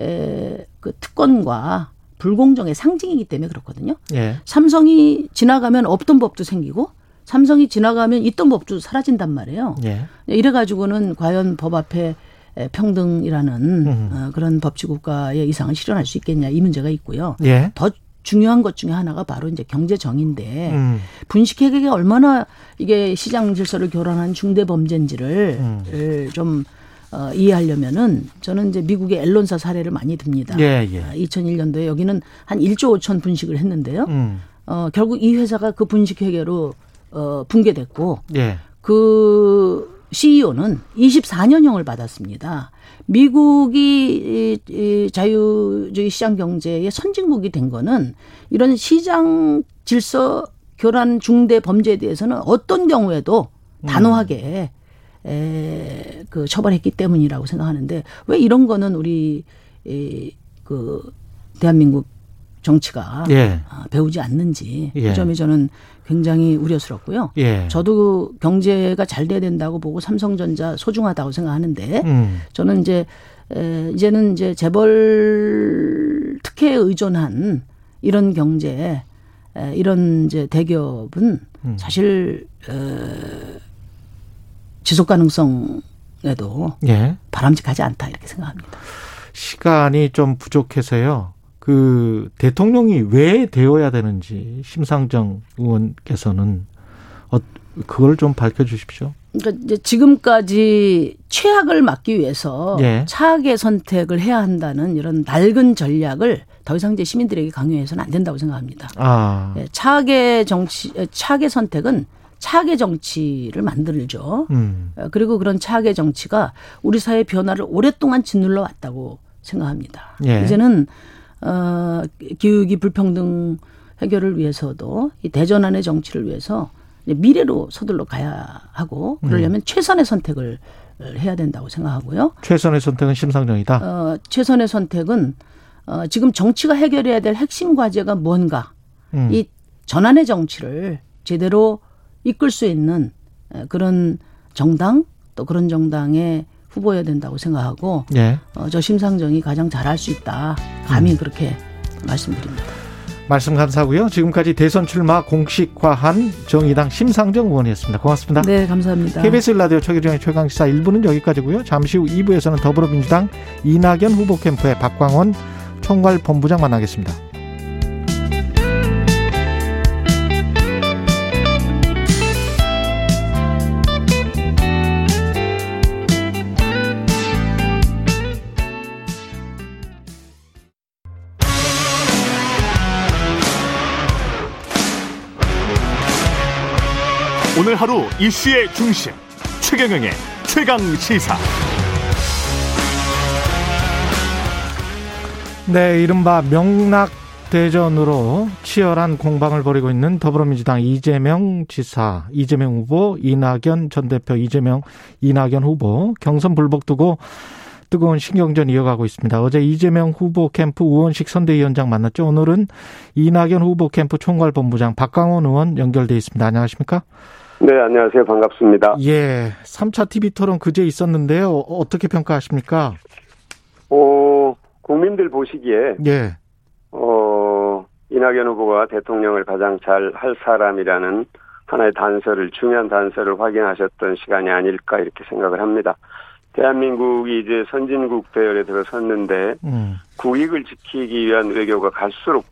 에, 그 특권과 불공정의 상징이기 때문에 그렇거든요. 예. 삼성이 지나가면 없던 법도 생기고 삼성이 지나가면 있던 법도 사라진단 말이에요. 예. 이래 가지고는 과연 법 앞에 에, 평등이라는 음. 어, 그런 법치국가의 이상을 실현할 수 있겠냐 이 문제가 있고요. 예. 더 중요한 것 중에 하나가 바로 이제 경제정인데 음. 분식회계가 얼마나 이게 시장 질서를 교란한 중대 범죄인지를 음. 을좀 어, 이해하려면은 저는 이제 미국의 앨런사 사례를 많이 듭니다. 예, 예. 2001년도에 여기는 한 1조 5천 분식을 했는데요. 음. 어, 결국 이 회사가 그 분식회계로 어, 붕괴됐고 예. 그 CEO는 24년형을 받았습니다. 미국이 이, 이 자유주의 시장 경제의 선진국이 된 거는 이런 시장 질서 교란 중대 범죄에 대해서는 어떤 경우에도 단호하게 에, 그 처벌했기 때문이라고 생각하는데 왜 이런 거는 우리 이, 그 대한민국 정치가 예. 아, 배우지 않는지 예. 그 점이 저는 굉장히 우려스럽고요. 예. 저도 경제가 잘 돼야 된다고 보고 삼성전자 소중하다고 생각하는데 음. 저는 이제 에, 이제는 이제 재벌 특혜에 의존한 이런 경제 에, 이런 이제 대기업은 음. 사실 에, 지속 가능성에도 예. 바람직하지 않다 이렇게 생각합니다. 시간이 좀 부족해서요. 그 대통령이 왜 되어야 되는지 심상정 의원께서는 어 그걸 좀 밝혀 주십시오. 그러니까 이제 지금까지 최악을 막기 위해서 예. 차악의 선택을 해야 한다는 이런 낡은 전략을 더 이상 이제 시민들에게 강요해서는 안 된다고 생각합니다. 아. 예, 차악의 정치, 에, 차악의 선택은 차악의 정치를 만들죠. 음. 어, 그리고 그런 차악의 정치가 우리 사회 변화를 오랫동안 짓눌러 왔다고 생각합니다. 예. 이제는 어, 기후기 불평등 해결을 위해서도 이 대전환의 정치를 위해서 미래로 서둘러 가야 하고 그러려면 최선의 선택을 해야 된다고 생각하고요. 최선의 선택은 심상정이다. 어, 최선의 선택은 어, 지금 정치가 해결해야 될 핵심 과제가 뭔가 음. 이 전환의 정치를 제대로 이끌 수 있는 에, 그런 정당 또 그런 정당의 후보여야 된다고 생각하고 예. 어, 저 심상정이 가장 잘할 수 있다. 감히 그렇게 말씀드립니다. 말씀 감사하고요. 지금까지 대선 출마 공식화한 정의당 심상정 의원이었습니다. 고맙습니다. 네, 감사합니다. KBS 라디오 최기정의 최강시사 1부는 여기까지고요. 잠시 후 2부에서는 더불어민주당 이낙연 후보 캠프의 박광원 총괄본부장 만나겠습니다. 오늘 하루 이슈의 중심 최경영의 최강 시사. 네, 이른바 명락 대전으로 치열한 공방을 벌이고 있는 더불어민주당 이재명 지사, 이재명 후보, 이낙연 전 대표, 이재명, 이낙연 후보 경선 불복 두고 뜨거운 신경전 이어가고 있습니다. 어제 이재명 후보 캠프 우원식 선대위원장 만났죠. 오늘은 이낙연 후보 캠프 총괄본부장 박강원 의원 연결돼 있습니다. 안녕하십니까? 네, 안녕하세요. 반갑습니다. 예. 3차 TV 토론 그제 있었는데요. 어떻게 평가하십니까? 어, 국민들 보시기에, 예. 어, 이낙연 후보가 대통령을 가장 잘 할 사람이라는 하나의 단서를, 중요한 단서를 확인하셨던 시간이 아닐까 이렇게 생각을 합니다. 대한민국이 이제 선진국 대열에 들어섰는데, 음. 국익을 지키기 위한 외교가 갈수록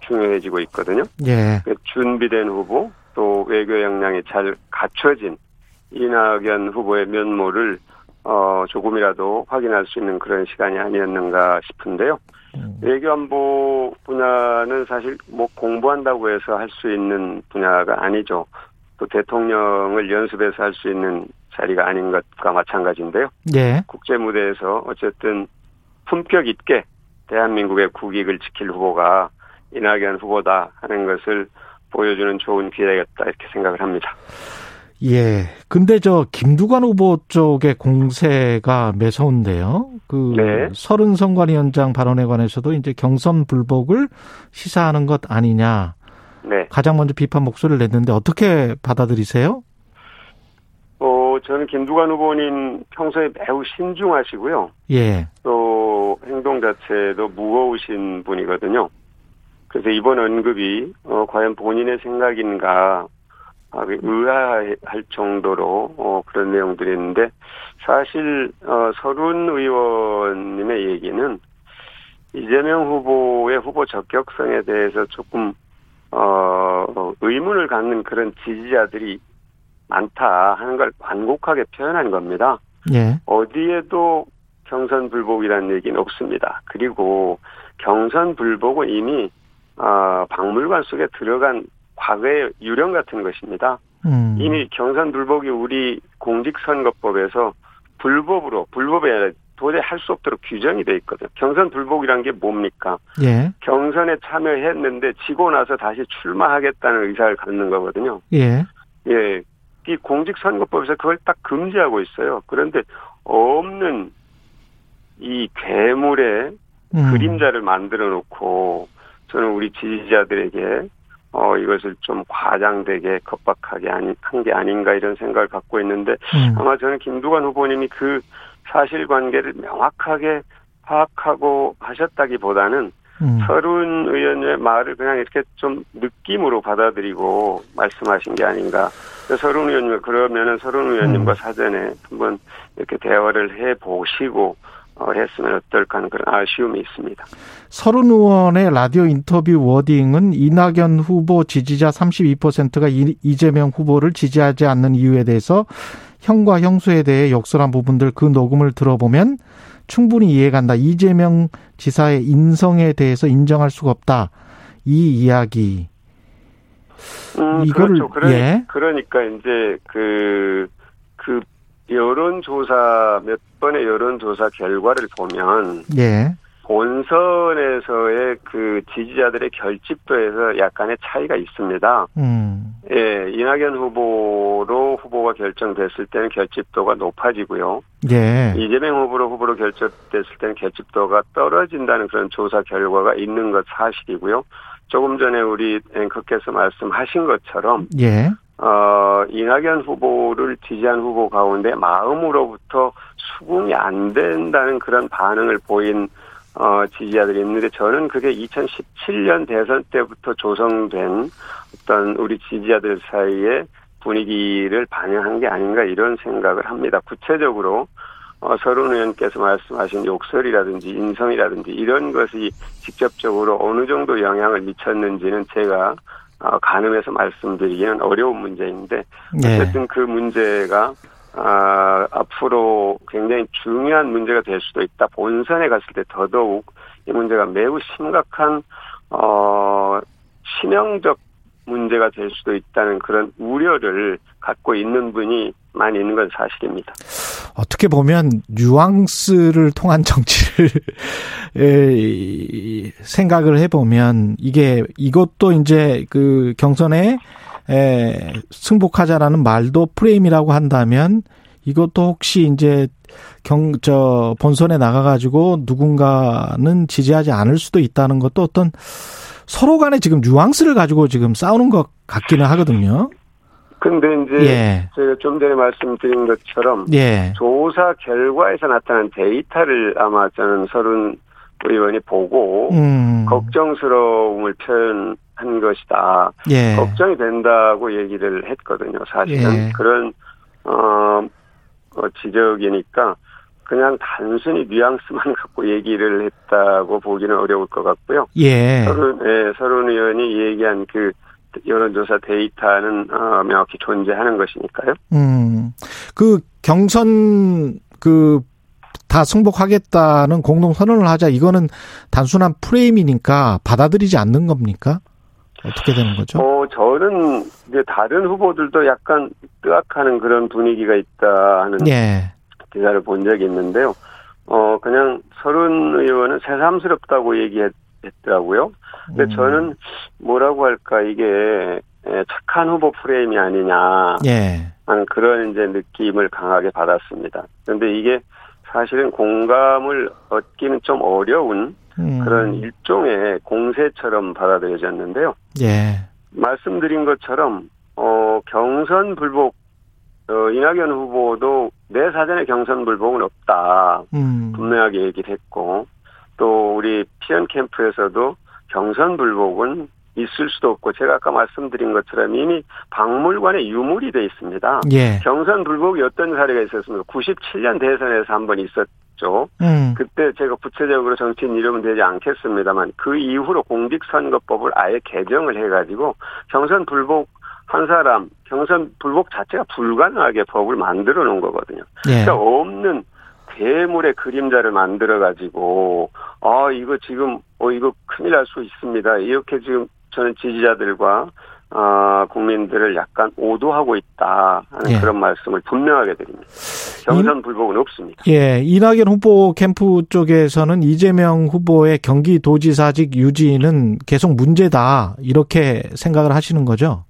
중요해지고 있거든요. 예. 그 준비된 후보, 또 외교 역량이 잘 갖춰진 이낙연 후보의 면모를 어, 조금이라도 확인할 수 있는 그런 시간이 아니었는가 싶은데요. 외교안보 분야는 사실 뭐 공부한다고 해서 할 수 있는 분야가 아니죠. 또 대통령을 연습해서 할 수 있는 자리가 아닌 것과 마찬가지인데요. 예. 국제 무대에서 어쨌든 품격 있게 대한민국의 국익을 지킬 후보가 이낙연 후보다 하는 것을 보여주는 좋은 기회였다 이렇게 생각을 합니다. 예. 근데 저 김두관 후보 쪽의 공세가 매서운데요. 그 네. 서른 선관위원장 발언에 관해서도 이제 경선 불복을 시사하는 것 아니냐. 네. 가장 먼저 비판 목소리를 냈는데 어떻게 받아들이세요? 어, 저는 김두관 후보님 평소에 매우 신중하시고요. 예. 또 행동 자체도 무거우신 분이거든요. 그래서 이번 언급이 어, 과연 본인의 생각인가 아, 의아할 정도로 어, 그런 내용들이 있는데 사실 어, 서른 의원님의 얘기는 이재명 후보의 후보 적격성에 대해서 조금 어, 의문을 갖는 그런 지지자들이 많다 하는 걸 완곡하게 표현한 겁니다. 예. 어디에도 경선 불복이라는 얘기는 없습니다. 그리고 경선 불복은 이미 어, 박물관 속에 들어간 과거의 유령 같은 것입니다. 음. 이미 경선 불복이 우리 공직선거법에서 불법으로 아니라 도저히 할 수 없도록 규정이 돼 있거든요. 경선 불복이란 게 뭡니까? 예. 경선에 참여했는데 지고 나서 다시 출마하겠다는 의사를 갖는 거거든요. 예. 예. 이 공직선거법에서 그걸 딱 금지하고 있어요. 그런데 없는 이 괴물의 음. 그림자를 만들어 놓고 저는 우리 지지자들에게 어 이것을 좀 과장되게 겁박하게 아니 한게 아닌가 이런 생각을 갖고 있는데 음. 아마 저는 김두관 후보님이 그 사실관계를 명확하게 파악하고 하셨다기보다는 음. 서른 의원의 말을 그냥 이렇게 좀 느낌으로 받아들이고 말씀하신 게 아닌가. 서른 의원님 그러면은 서른 의원님과 음. 사전에 한번 이렇게 대화를 해 보시고 어, 했으면 어떨까 하는 그런 아쉬움이 있습니다. 서른 의원의 라디오 인터뷰 워딩은 이낙연 후보 지지자 32%가 이- 이재명 후보를 지지하지 않는 이유에 대해서 형과 형수에 대해 욕설한 부분들 그 녹음을 들어보면 충분히 이해간다. 이재명 지사의 인성에 대해서 인정할 수가 없다. 이 이야기. 음, 이거를- 그렇죠. 그러니, 예. 그러니까 이제 그, 그 여론조사, 몇 번의 여론조사 결과를 보면 예. 본선에서의 그 지지자들의 결집도에서 약간의 차이가 있습니다. 음. 예, 이낙연 후보로 후보가 결정됐을 때는 결집도가 높아지고요. 예. 이재명 후보로 후보로 결정됐을 때는 결집도가 떨어진다는 그런 조사 결과가 있는 것 사실이고요. 조금 전에 우리 앵커께서 말씀하신 것처럼 예. 어, 이낙연 후보를 지지한 후보 가운데 마음으로부터 수긍이 안 된다는 그런 반응을 보인 어, 지지자들이 있는데 저는 그게 2017년 대선 때부터 조성된 어떤 우리 지지자들 사이의 분위기를 반영한 게 아닌가 이런 생각을 합니다. 구체적으로 어, 서른 의원께서 말씀하신 욕설이라든지 인성이라든지 이런 것이 직접적으로 어느 정도 영향을 미쳤는지는 제가 어, 가늠해서 말씀드리기는 어려운 문제인데 예. 어쨌든 그 문제가 아, 앞으로 굉장히 중요한 문제가 될 수도 있다. 본선에 갔을 때 더더욱 이 문제가 매우 심각한 어, 치명적 문제가 될 수도 있다는 그런 우려를 갖고 있는 분이 많이 있는 건 사실입니다. 어떻게 보면 뉘앙스를 통한 정치를 에, 생각을 해보면 이게 이것도 이제 그 경선에 에, 승복하자라는 말도 프레임이라고 한다면 이것도 혹시 이제 경, 저, 본선에 나가가지고 누군가는 지지하지 않을 수도 있다는 것도 어떤 서로 간에 지금 뉘앙스를 가지고 지금 싸우는 것 같기는 하거든요. 근데 이제 예. 제가 좀 전에 말씀드린 것처럼 예. 조사 결과에서 나타난 데이터를 아마 저는 서른 의원이 보고 음. 걱정스러움을 표현한 것이다. 예. 걱정이 된다고 얘기를 했거든요. 사실은 예. 그런 어, 어, 지적이니까 그냥 단순히 뉘앙스만 갖고 얘기를 했다고 보기는 어려울 것 같고요. 예. 서른, 예, 서른 의원이 얘기한 그 여론조사 데이터는 어, 명확히 존재하는 것이니까요. 음. 그 경선 그 다 승복하겠다는 공동 선언을 하자 이거는 단순한 프레임이니까 받아들이지 않는 겁니까? 어떻게 되는 거죠? 어, 저는 이제 다른 후보들도 약간 뜨악하는 그런 분위기가 있다 하는 예. 기사를 본 적이 있는데요. 어, 그냥 서른 의원은 새삼스럽다고 얘기했더라고요. 근데 음. 저는 뭐라고 할까, 이게 에, 착한 후보 프레임이 아니냐 예. 하는 그런 이제 느낌을 강하게 받았습니다. 그런데 이게 사실은 공감을 얻기는 좀 어려운 음. 그런 일종의 공세처럼 받아들여졌는데요. 예. 말씀드린 것처럼 어 경선 불복 어 이낙연 후보도 내 사전에 경선 불복은 없다 음. 분명하게 얘기를 했고 또 우리 피언 캠프에서도 경선 불복은 있을 수도 없고 제가 아까 말씀드린 것처럼 이미 박물관에 유물이 돼 있습니다. 예. 경선 불복이 어떤 사례가 있었습니까? 97년 대선에서 한 번 있었죠. 음. 그때 제가 구체적으로 정치인 이름은 되지 않겠습니다만 그 이후로 공직선거법을 아예 개정을 해가지고 경선 불복 한 사람 경선 불복 자체가 불가능하게 법을 만들어 놓은 거거든요. 예. 그러니까 없는 대물의 그림자를 만들어 가지고 아 이거 지금 어 이거 큰일 날 수 있습니다. 이렇게 지금 저는 지지자들과 아 국민들을 약간 오도하고 있다 하는 예. 그런 말씀을 분명하게 드립니다. 경선 불복은 없습니다. 예, 이낙연 후보 캠프 쪽에서는 이재명 후보의 경기도지사직 유지는 계속 문제다 이렇게 생각을 하시는 거죠?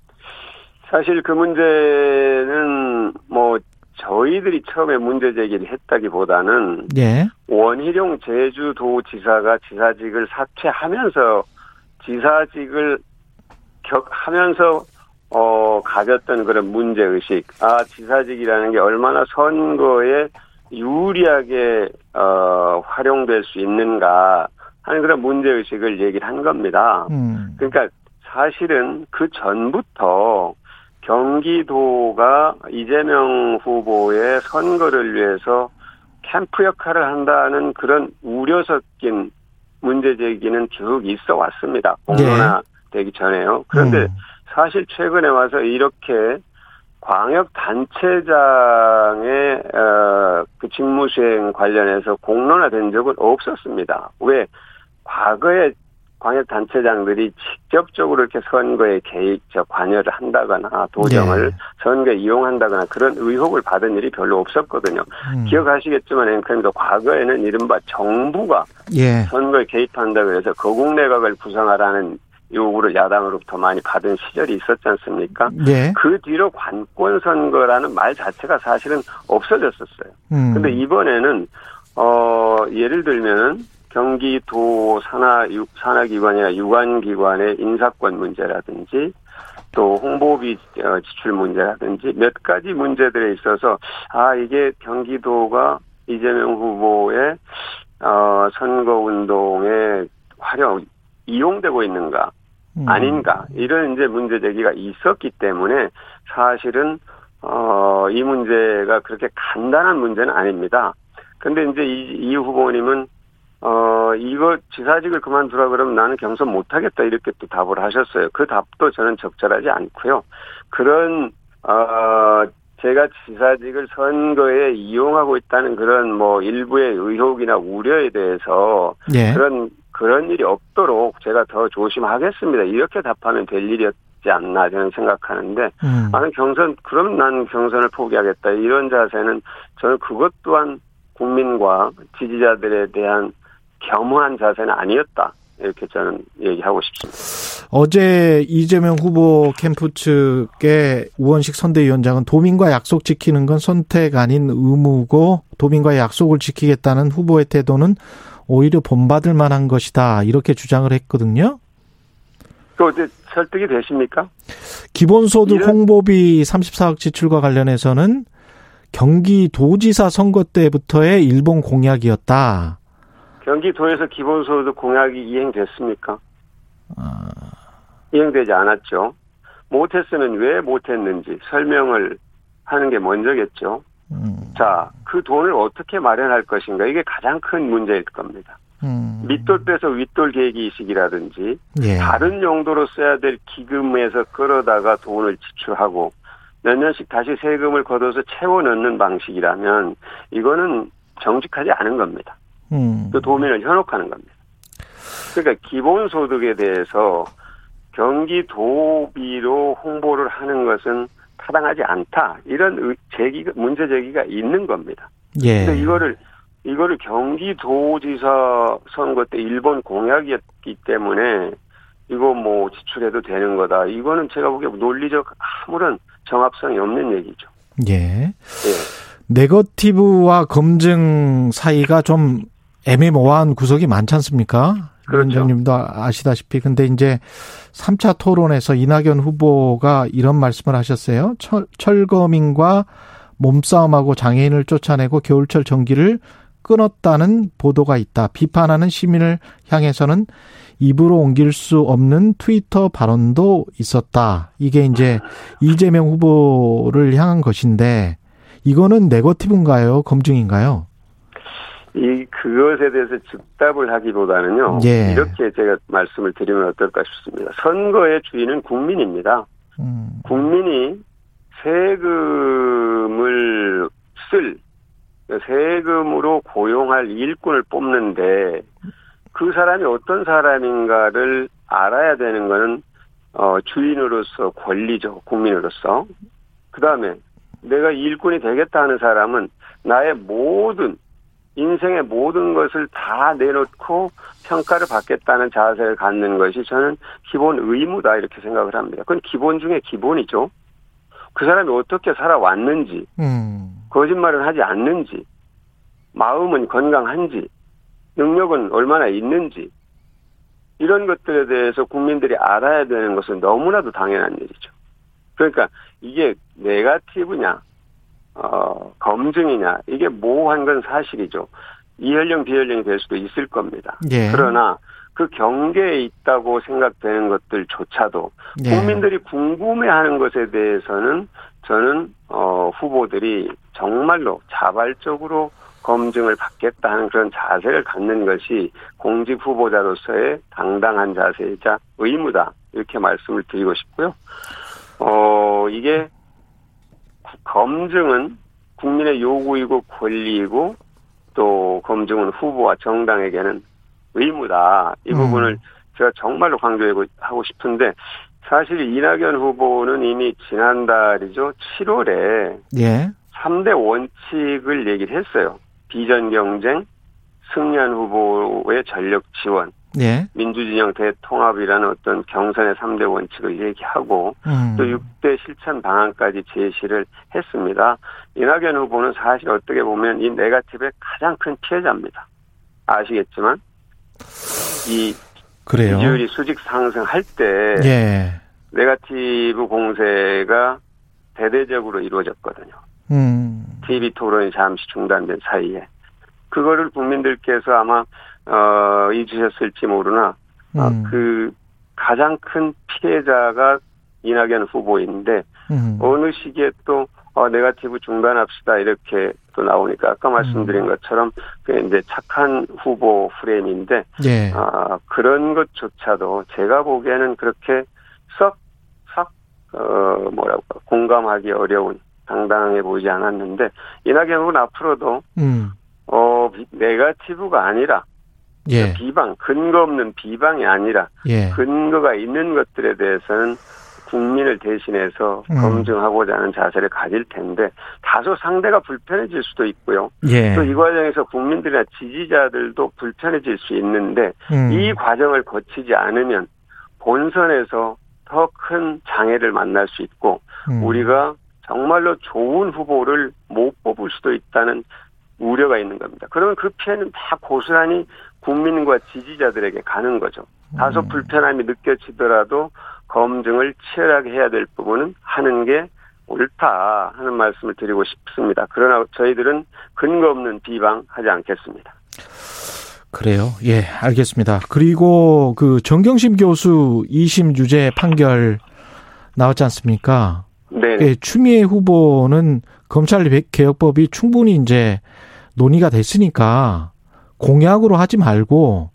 사실 그 문제는 뭐 저희들이 처음에 문제 제기를 했다기보다는 예, 원희룡 제주도지사가 지사직을 사퇴하면서 지사직을 격하면서 어 가졌던 그런 문제 의식. 아 지사직이라는 게 얼마나 선거에 유리하게 어 활용될 수 있는가 하는 그런 문제 의식을 얘기를 한 겁니다. 음, 그러니까 사실은 그 전부터 경기도가 이재명 후보의 선거를 위해서 캠프 역할을 한다는 그런 우려 섞인 문제 제기는 쭉 있어 왔습니다. 공론화 되기 전에요. 그런데 음. 사실 최근에 와서 이렇게 광역 단체장의 어, 그 직무 수행 관련해서 공론화된 적은 없었습니다. 왜 과거에 광역 단체장들이 직접적으로 이렇게 선거에 개입, 저 관여를 한다거나 도정을 네. 선거에 이용한다거나 그런 의혹을 받은 일이 별로 없었거든요. 음. 기억하시겠지만 앵커님도 과거에는 이른바 정부가 예, 선거에 개입한다 그래서 거국 내각을 구성하라는 요구를 야당으로부터 많이 받은 시절이 있었지 않습니까? 예, 그 뒤로 관권 선거라는 말 자체가 사실은 없어졌었어요. 음, 근데 이번에는 어 예를 들면은 경기도 산하 유- 산하기관이나 유관기관의 인사권 문제라든지 또 홍보비 어, 지출 문제라든지 몇 가지 문제들에 있어서 아 이게 경기도가 이재명 후보의 어 선거 운동에 활용 이용되고 있는가 음. 아닌가 이런 이제 문제 제기가 있었기 때문에 사실은 어 이 문제가 그렇게 간단한 문제는 아닙니다. 근데 이제 이, 이 후보님은 어 이거 지사직을 그만두라 그러면 나는 경선 못하겠다 이렇게 또 답을 하셨어요. 그 답도 저는 적절하지 않고요. 그런 어 제가 지사직을 선거에 이용하고 있다는 그런 뭐 일부의 의혹이나 우려에 대해서 예, 그런 그런 일이 없도록 제가 더 조심하겠습니다. 이렇게 답하면 될 일이었 있지 않나 저는 생각하는데 음. 나는 경선 그럼 난 경선을 포기하겠다 이런 자세는 저는 그것 또한 국민과 지지자들에 대한 겸허한 자세는 아니었다 이렇게 저는 얘기하고 싶습니다. 어제 이재명 후보 캠프 측의 우원식 선대위원장은 도민과 약속 지키는 건 선택 아닌 의무고 도민과의 약속을 지키겠다는 후보의 태도는 오히려 본받을 만한 것이다 이렇게 주장을 했거든요. 그 어제 설득이 되십니까? 기본소득 이런- 홍보비 34억 지출과 관련해서는 경기도지사 선거 때부터의 일본 공약이었다. 경기도에서 기본소득 공약이 이행됐습니까? 아. 이행되지 않았죠. 못했으면 왜 못했는지 설명을 하는 게 먼저겠죠. 음, 자, 그 돈을 어떻게 마련할 것인가 이게 가장 큰 문제일 겁니다. 음. 밑돌 빼서 윗돌 계기식이라든지 예. 다른 용도로 써야 될 기금에서 끌어다가 돈을 지출하고 몇 년씩 다시 세금을 걷어서 채워 넣는 방식이라면 이거는 정직하지 않은 겁니다. 음. 그 도민을 현혹하는 겁니다. 그러니까 기본소득에 대해서 경기도비로 홍보를 하는 것은 타당하지 않다. 이런 의- 제기가 문제 제기가 있는 겁니다. 예. 근데 이거를 이거를 경기도지사 선거 때 일본 공약이었기 때문에 이거 뭐 지출해도 되는 거다. 이거는 제가 보기에 논리적 아무런 정합성이 없는 얘기죠. 예. 예. 네거티브와 검증 사이가 좀 애매모호한 구석이 많지 않습니까? 그렇죠. 위원장님도 아시다시피. 근데 이제 3차 토론에서 이낙연 후보가 이런 말씀을 하셨어요. 철, 철거민과 몸싸움하고 장애인을 쫓아내고 겨울철 전기를 끊었다는 보도가 있다. 비판하는 시민을 향해서는 입으로 옮길 수 없는 트위터 발언도 있었다. 이게 이제 이재명 후보를 향한 것인데 이거는 네거티브인가요? 검증인가요? 이 그것에 대해서 즉답을 하기보다는요. 예. 이렇게 제가 말씀을 드리면 어떨까 싶습니다. 선거의 주인은 국민입니다. 음, 국민이 세금을 쓸 세금으로 고용할 일꾼을 뽑는데 그 사람이 어떤 사람인가를 알아야 되는 거는 어, 주인으로서 권리죠 국민으로서 그 다음에 내가 일꾼이 되겠다 하는 사람은 나의 모든 인생의 모든 것을 다 내놓고 평가를 받겠다는 자세를 갖는 것이 저는 기본 의무다 이렇게 생각을 합니다. 그건 기본 중에 기본이죠. 그 사람이 어떻게 살아왔는지, 음, 거짓말을 하지 않는지, 마음은 건강한지, 능력은 얼마나 있는지, 이런 것들에 대해서 국민들이 알아야 되는 것은 너무나도 당연한 일이죠. 그러니까 이게 네가티브냐, 어, 검증이냐, 이게 모호한 건 사실이죠. 이연령, 비연령이 될 수도 있을 겁니다. 예. 그러나 그 경계에 있다고 생각되는 것들조차도 예. 국민들이 궁금해하는 것에 대해서는 저는 어, 후보들이 정말로 자발적으로 검증을 받겠다 하는 그런 자세를 갖는 것이 공직 후보자로서의 당당한 자세이자 의무다 이렇게 말씀을 드리고 싶고요. 어 이게 검증은 국민의 요구이고 권리이고 또 검증은 후보와 정당에게는 의무다. 이 음. 부분을 제가 정말로 강조하고 싶은데 사실 이낙연 후보는 이미 지난달이죠. 7월에 예. 3대 원칙을 얘기를 했어요. 비전 경쟁, 승리한 후보의 전력 지원, 예. 민주진영 대통합이라는 어떤 경선의 3대 원칙을 얘기하고 음. 또 6대 실천 방안까지 제시를 했습니다. 이낙연 후보는 사실 어떻게 보면 이 네가티브의 가장 큰 피해자입니다. 아시겠지만 이 그래요. 지지율이 수직 상승할 때 예. 네가티브 공세가 대대적으로 이루어졌거든요. 음. TV 토론이 잠시 중단된 사이에 그거를 국민들께서 아마 어 잊으셨을지 모르나 아, 음. 그 가장 큰 피해자가 이낙연 후보인데 음. 어느 시기에 또 어, 네가티브 중단합시다 이렇게 또 나오니까 아까 말씀드린 음. 것처럼 그 이제 착한 후보 프레임인데 예. 아 그런 것조차도 제가 보기에는 그렇게 썩썩 어 뭐라고 공감하기 어려운 당당해 보이지 않았는데 이낙연 후보는 앞으로도 음. 어 비- 네가티브가 아니라 예. 비방 근거 없는 비방이 아니라 예. 근거가 있는 것들에 대해서는 국민을 대신해서 음. 검증하고자 하는 자세를 가질 텐데 다소 상대가 불편해질 수도 있고요. 예. 또이 과정에서 국민들이나 지지자들도 불편해질 수 있는데 음. 이 과정을 거치지 않으면 본선에서 더 큰 장애를 만날 수 있고 음. 우리가 정말로 좋은 후보를 못 뽑을 수도 있다는 우려가 있는 겁니다. 그러면 그 피해는 다 고스란히 국민과 지지자들에게 가는 거죠. 다소 음. 불편함이 느껴지더라도 검증을 치열하게 해야 될 부분은 하는 게 옳다 하는 말씀을 드리고 싶습니다. 그러나 저희들은 근거 없는 비방하지 않겠습니다. 그래요. 예, 알겠습니다. 그리고 그 정경심 교수 2심 유죄 판결 나왔지 않습니까? 네. 예, 추미애 후보는 검찰 개혁법이 충분히 이제 논의가 됐으니까 공약으로 하지 말고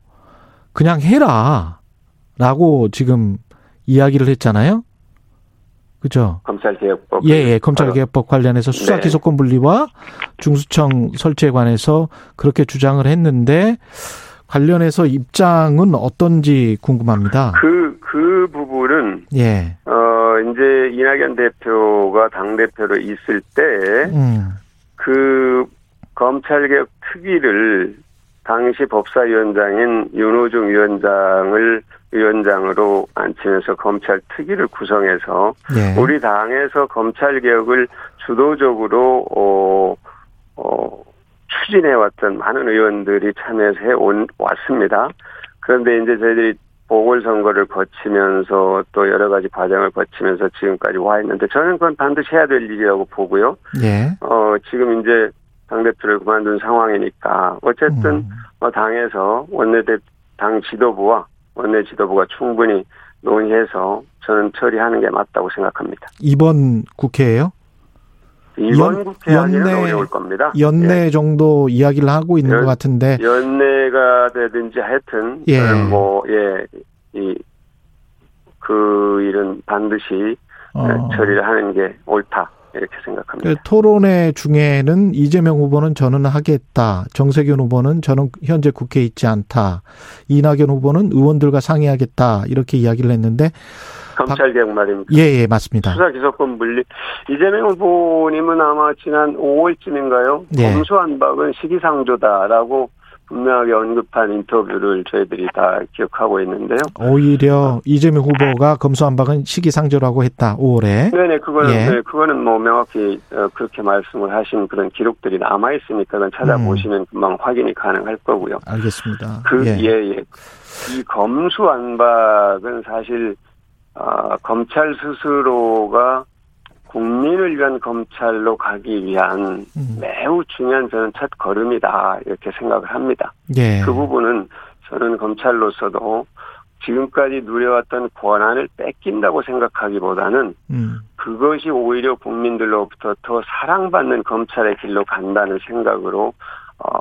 그냥 해라. 라고 지금 이야기를 했잖아요. 그죠? 검찰개혁법. 예, 예. 검찰개혁법 관련해서 수사 네. 기소권 분리와 중수청 설치에 관해서 그렇게 주장을 했는데 관련해서 입장은 어떤지 궁금합니다. 그, 그 부분은, 예. 어, 이제 이낙연 대표가 당대표로 있을 때, 음. 그 검찰개혁 특위를 당시 법사위원장인 윤호중 위원장을 위원장으로 앉히면서 검찰 특위를 구성해서 예. 우리 당에서 검찰 개혁을 주도적으로 어, 어, 추진해왔던 많은 의원들이 참여해서 해온 왔습니다. 그런데 이제 저희들이 보궐선거를 거치면서 또 여러 가지 과정을 거치면서 지금까지 와 있는데 저는 그건 반드시 해야 될 일이라고 보고요. 예. 어, 지금 이제 당대표를 그만둔 상황이니까 어쨌든 음. 어, 당에서 원내대 당 지도부와 원내 지도부가 충분히 논의해서 저는 처리하는 게 맞다고 생각합니다. 이번 국회예요? 이번 연- 국회 연내- 어려울 겁니다. 연내 정도 이야기를 하고 있는 연- 것 같은데 예. 연내가 되든지 하여튼 예. 저는 뭐예 이그 일은 반드시 어, 처리를 하는 게 옳다 이렇게 생각합니다. 그 토론회 중에는 이재명 후보는 저는 하겠다. 정세균 후보는 저는 현재 국회에 있지 않다. 이낙연 후보는 의원들과 상의하겠다. 이렇게 이야기를 했는데 검찰 개혁 말입니다. 예, 예, 맞습니다. 수사 기소권 분리. 이재명 후보님은 아마 지난 5월쯤인가요? 예. 검수한박은 시기상조다라고 분명하게 언급한 인터뷰를 저희들이 다 기억하고 있는데요. 오히려 이재명 후보가 검수한박은 시기상조라고 했다. 5월에. 네네, 그거는, 예. 네, 그거는 뭐 명확히 어, 그렇게 말씀을 하신 그런 기록들이 남아 있으니까 그건 찾아보시면 금방 확인이 가능할 거고요. 알겠습니다. 그, 예. 예, 예. 이 검수안박은 사실, 아, 검찰 스스로가 국민을 위한 검찰로 가기 위한 음. 매우 중요한 저는 첫 걸음이다. 이렇게 생각을 합니다. 예. 그 부분은 저는 검찰로서도 지금까지 누려왔던 권한을 뺏긴다고 생각하기보다는 음. 그것이 오히려 국민들로부터 더 사랑받는 검찰의 길로 간다는 생각으로 어,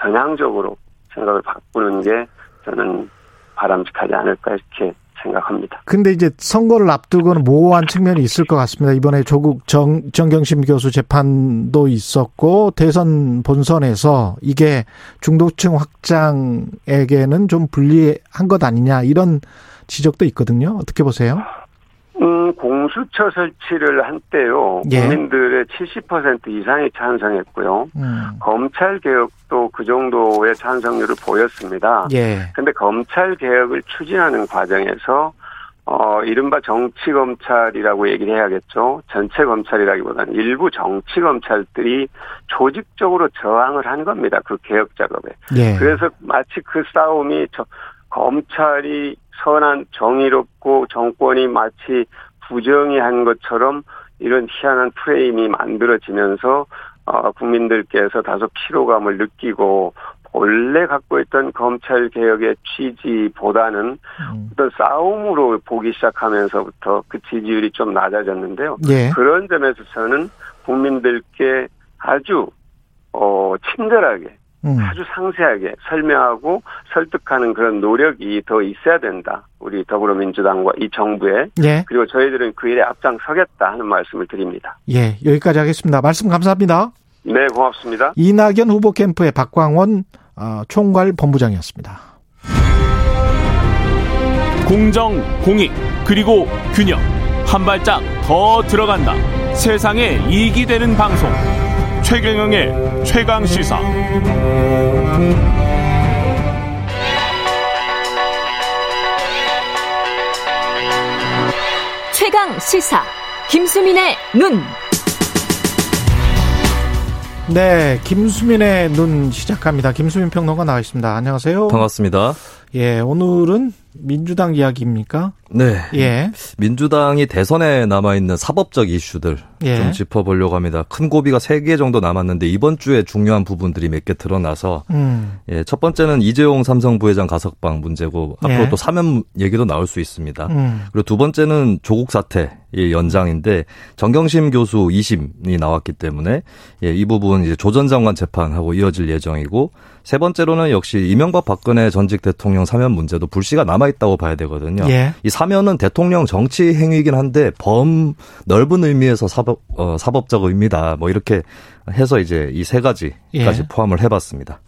전향적으로 생각을 바꾸는 게 저는 바람직하지 않을까 이렇게 생각합니다. 근데 이제 선거를 앞두고는 모호한 측면이 있을 것 같습니다. 이번에 조국 정, 정경심 교수 재판도 있었고 대선 본선에서 이게 중도층 확장에게는 좀 불리한 것 아니냐 이런 지적도 있거든요. 어떻게 보세요? 음, 공수처 설치를 한때요. 예. 국민들의 70% 이상이 찬성했고요. 음. 검찰 개혁도 그 정도의 찬성률을 보였습니다. 예. 근데 검찰 개혁을 추진하는 과정에서 어 이른바 정치 검찰이라고 얘기를 해야겠죠. 전체 검찰이라기보다는 일부 정치 검찰들이 조직적으로 저항을 한 겁니다. 그 개혁 작업에. 예. 그래서 마치 그 싸움이 저, 검찰이 선한 정의롭고 정권이 마치 부정의한 것처럼 이런 희한한 프레임이 만들어지면서 어, 국민들께서 다소 피로감을 느끼고 본래 갖고 있던 검찰 개혁의 취지보다는 음. 어떤 싸움으로 보기 시작하면서부터 그 지지율이 좀 낮아졌는데요. 예. 그런 점에서 저는 국민들께 아주 어 친절하게 음. 아주 상세하게 설명하고 설득하는 그런 노력이 더 있어야 된다. 우리 더불어민주당과 이 정부에 예. 그리고 저희들은 그 일에 앞장서겠다 하는 말씀을 드립니다. 예. 여기까지 하겠습니다. 말씀 감사합니다. 네, 고맙습니다. 이낙연 후보 캠프의 박광원 어, 총괄 본부장이었습니다. 공정, 공익, 그리고 균형. 한 발짝 더 들어간다. 세상에 이익이 되는 방송. 최경영의 최강 시사. 최강 시사 김수민의 눈. 네, 김수민의 눈 시작합니다. 김수민 평론가 나와 있습니다. 안녕하세요. 반갑습니다. 예, 오늘은 민주당 이야기입니까? 네. 예. 민주당이 대선에 남아있는 사법적 이슈들 예. 좀 짚어보려고 합니다. 큰 고비가 세 개 정도 남았는데 이번 주에 중요한 부분들이 몇 개 드러나서 음. 예, 첫 번째는 이재용 삼성 부회장 가석방 문제고 앞으로 예. 또 사면 얘기도 나올 수 있습니다. 음. 그리고 두 번째는 조국 사태 의 연장인데 정경심 교수 2심이 나왔기 때문에 예, 이 부분 이제 조전 장관 재판하고 이어질 예정이고 세 번째로는 역시 이명박 박근혜 전직 대통령 사면 문제도 불씨가 남아 있다고 봐야 되거든요. 예. 이 사면은 대통령 정치 행위이긴 한데 범 넓은 의미에서 사법 어, 사법적 의미다. 뭐 이렇게 해서 이제 이 세 가지까지 예. 포함을 해봤습니다.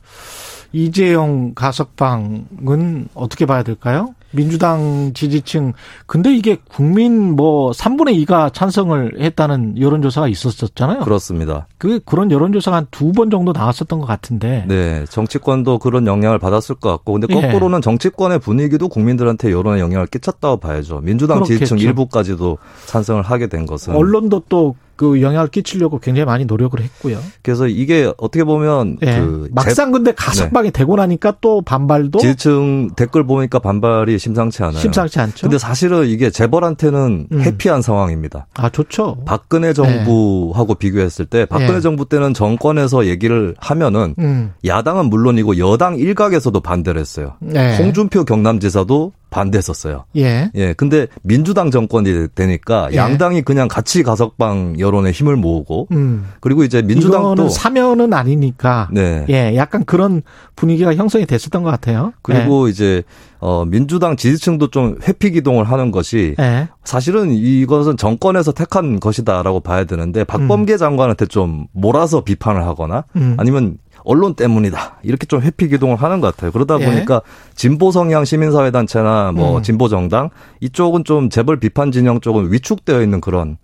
이재용 가석방은 어떻게 봐야 될까요? 민주당 지지층. 근데 이게 국민 뭐 3분의 2가 찬성을 했다는 여론조사가 있었었잖아요. 그렇습니다. 그 그런 여론조사가 한 두 번 정도 나왔었던 것 같은데. 네, 정치권도 그런 영향을 받았을 것 같고, 근데 예. 거꾸로는 정치권의 분위기도 국민들한테 여론에 영향을 끼쳤다고 봐야죠. 민주당 그렇겠죠. 지지층 일부까지도 찬성을 하게 된 것은. 언론도 또그 영향을 끼치려고 굉장히 많이 노력을 했고요. 그래서 이게 어떻게 보면 예. 그 막상 근데 가석방이 되고 나니까 또 반발도 제- 지지층 댓글 보니까 반발이 심상치 않아요. 심상치 않죠. 근데 사실은 이게 재벌한테는 음. 해피한 상황입니다. 아 좋죠. 박근혜 정부하고 비교했을 때 박근혜 예. 정부 때는 정권에서 얘기를 하면은 음. 야당은 물론이고 여당 일각에서도 반대를 했어요. 네. 홍준표 경남지사도 반대했었어요. 예. 예, 근데 민주당 정권이 되니까 예. 양당이 그냥 같이 가석방 여론에 힘을 모으고 음. 그리고 이제 민주당도 이거는 사면은 아니니까. 네. 예, 약간 그런 분위기가 형성이 됐었던 것 같아요. 그리고 이제 어 민주당 지지층도 좀 회피 기동을 하는 것이 예. 예. 사실은 이것은 정권에서 택한 것이다라고 봐야 되는데 박범계 장관한테 좀 몰아서 비판을 하거나 음. 아니면 언론 때문이다 이렇게 좀 회피 기동을 하는 것 같아요. 그러다 예. 보니까 진보 성향 시민사회 단체나 뭐 음. 진보 정당 이쪽은 좀 재벌 비판 진영 쪽은 위축되어 있는 그런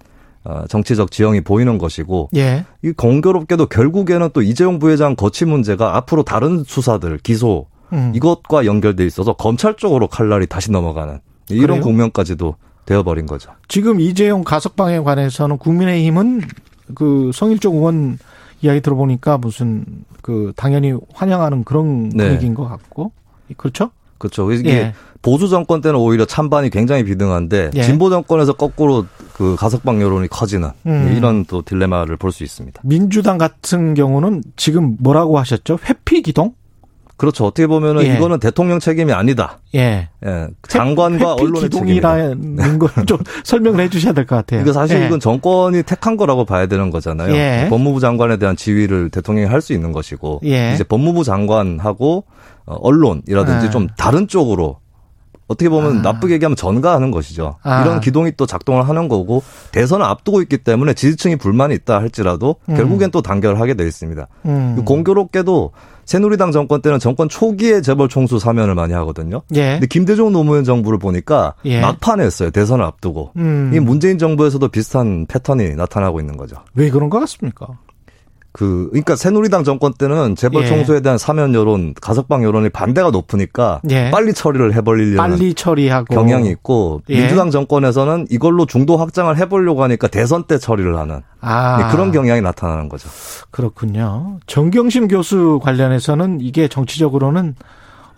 어, 정치적 지형이 보이는 것이고 예. 이 공교롭게도 결국에는 또 이재용 부회장 거취 문제가 앞으로 다른 수사들 기소 음. 이것과 연결돼 있어서 검찰 쪽으로 칼날이 다시 넘어가는 이런 그래요? 국면까지도 되어버린 거죠. 지금 이재용 가석방에 관해서는 국민의힘은 그 성일종 의원 이야기 들어보니까 무슨 그 당연히 환영하는 그런 네. 분위기인 것 같고 그렇죠? 그렇죠. 이게 예. 보수 정권 때는 오히려 찬반이 굉장히 비등한데 예. 진보 정권에서 거꾸로 그 가석방 여론이 커지는 음. 이런 또 딜레마를 볼 수 있습니다. 민주당 같은 경우는 지금 뭐라고 하셨죠? 회피 기동? 그렇죠. 어떻게 보면은 예. 이거는 대통령 책임이 아니다. 예. 예. 장관과 회피 언론의 책임이다. 기동이라는 걸 좀 설명을 해 주셔야 될 것 같아요. 그러니까 사실 예. 이건 정권이 택한 거라고 봐야 되는 거잖아요. 예. 법무부 장관에 대한 지위를 대통령이 할 수 있는 것이고 예. 이제 법무부 장관하고 어, 언론이라든지 예. 좀 다른 쪽으로 어떻게 보면 아. 나쁘게 얘기하면 전가하는 것이죠. 아. 이런 기동이 또 작동을 하는 거고 대선을 앞두고 있기 때문에 지지층이 불만이 있다 할지라도 음. 결국엔 또 단결하게 돼 있습니다. 음. 공교롭게도 새누리당 정권 때는 정권 초기에 재벌 총수 사면을 많이 하거든요. 예. 근데 김대중 노무현 정부를 보니까 예. 막판에 했어요. 대선을 앞두고. 음. 이 문재인 정부에서도 비슷한 패턴이 나타나고 있는 거죠. 왜 그런 것 같습니까? 그 그러니까 새누리당 정권 때는 재벌 예. 총수에 대한 사면 여론, 가석방 여론이 반대가 높으니까 예. 빨리 처리를 해버리려는 빨리 처리하고 경향이 있고 예. 민주당 정권에서는 이걸로 중도 확장을 해보려고 하니까 대선 때 처리를 하는 아 네, 그런 경향이 나타나는 거죠. 그렇군요. 정경심 교수 관련해서는 이게 정치적으로는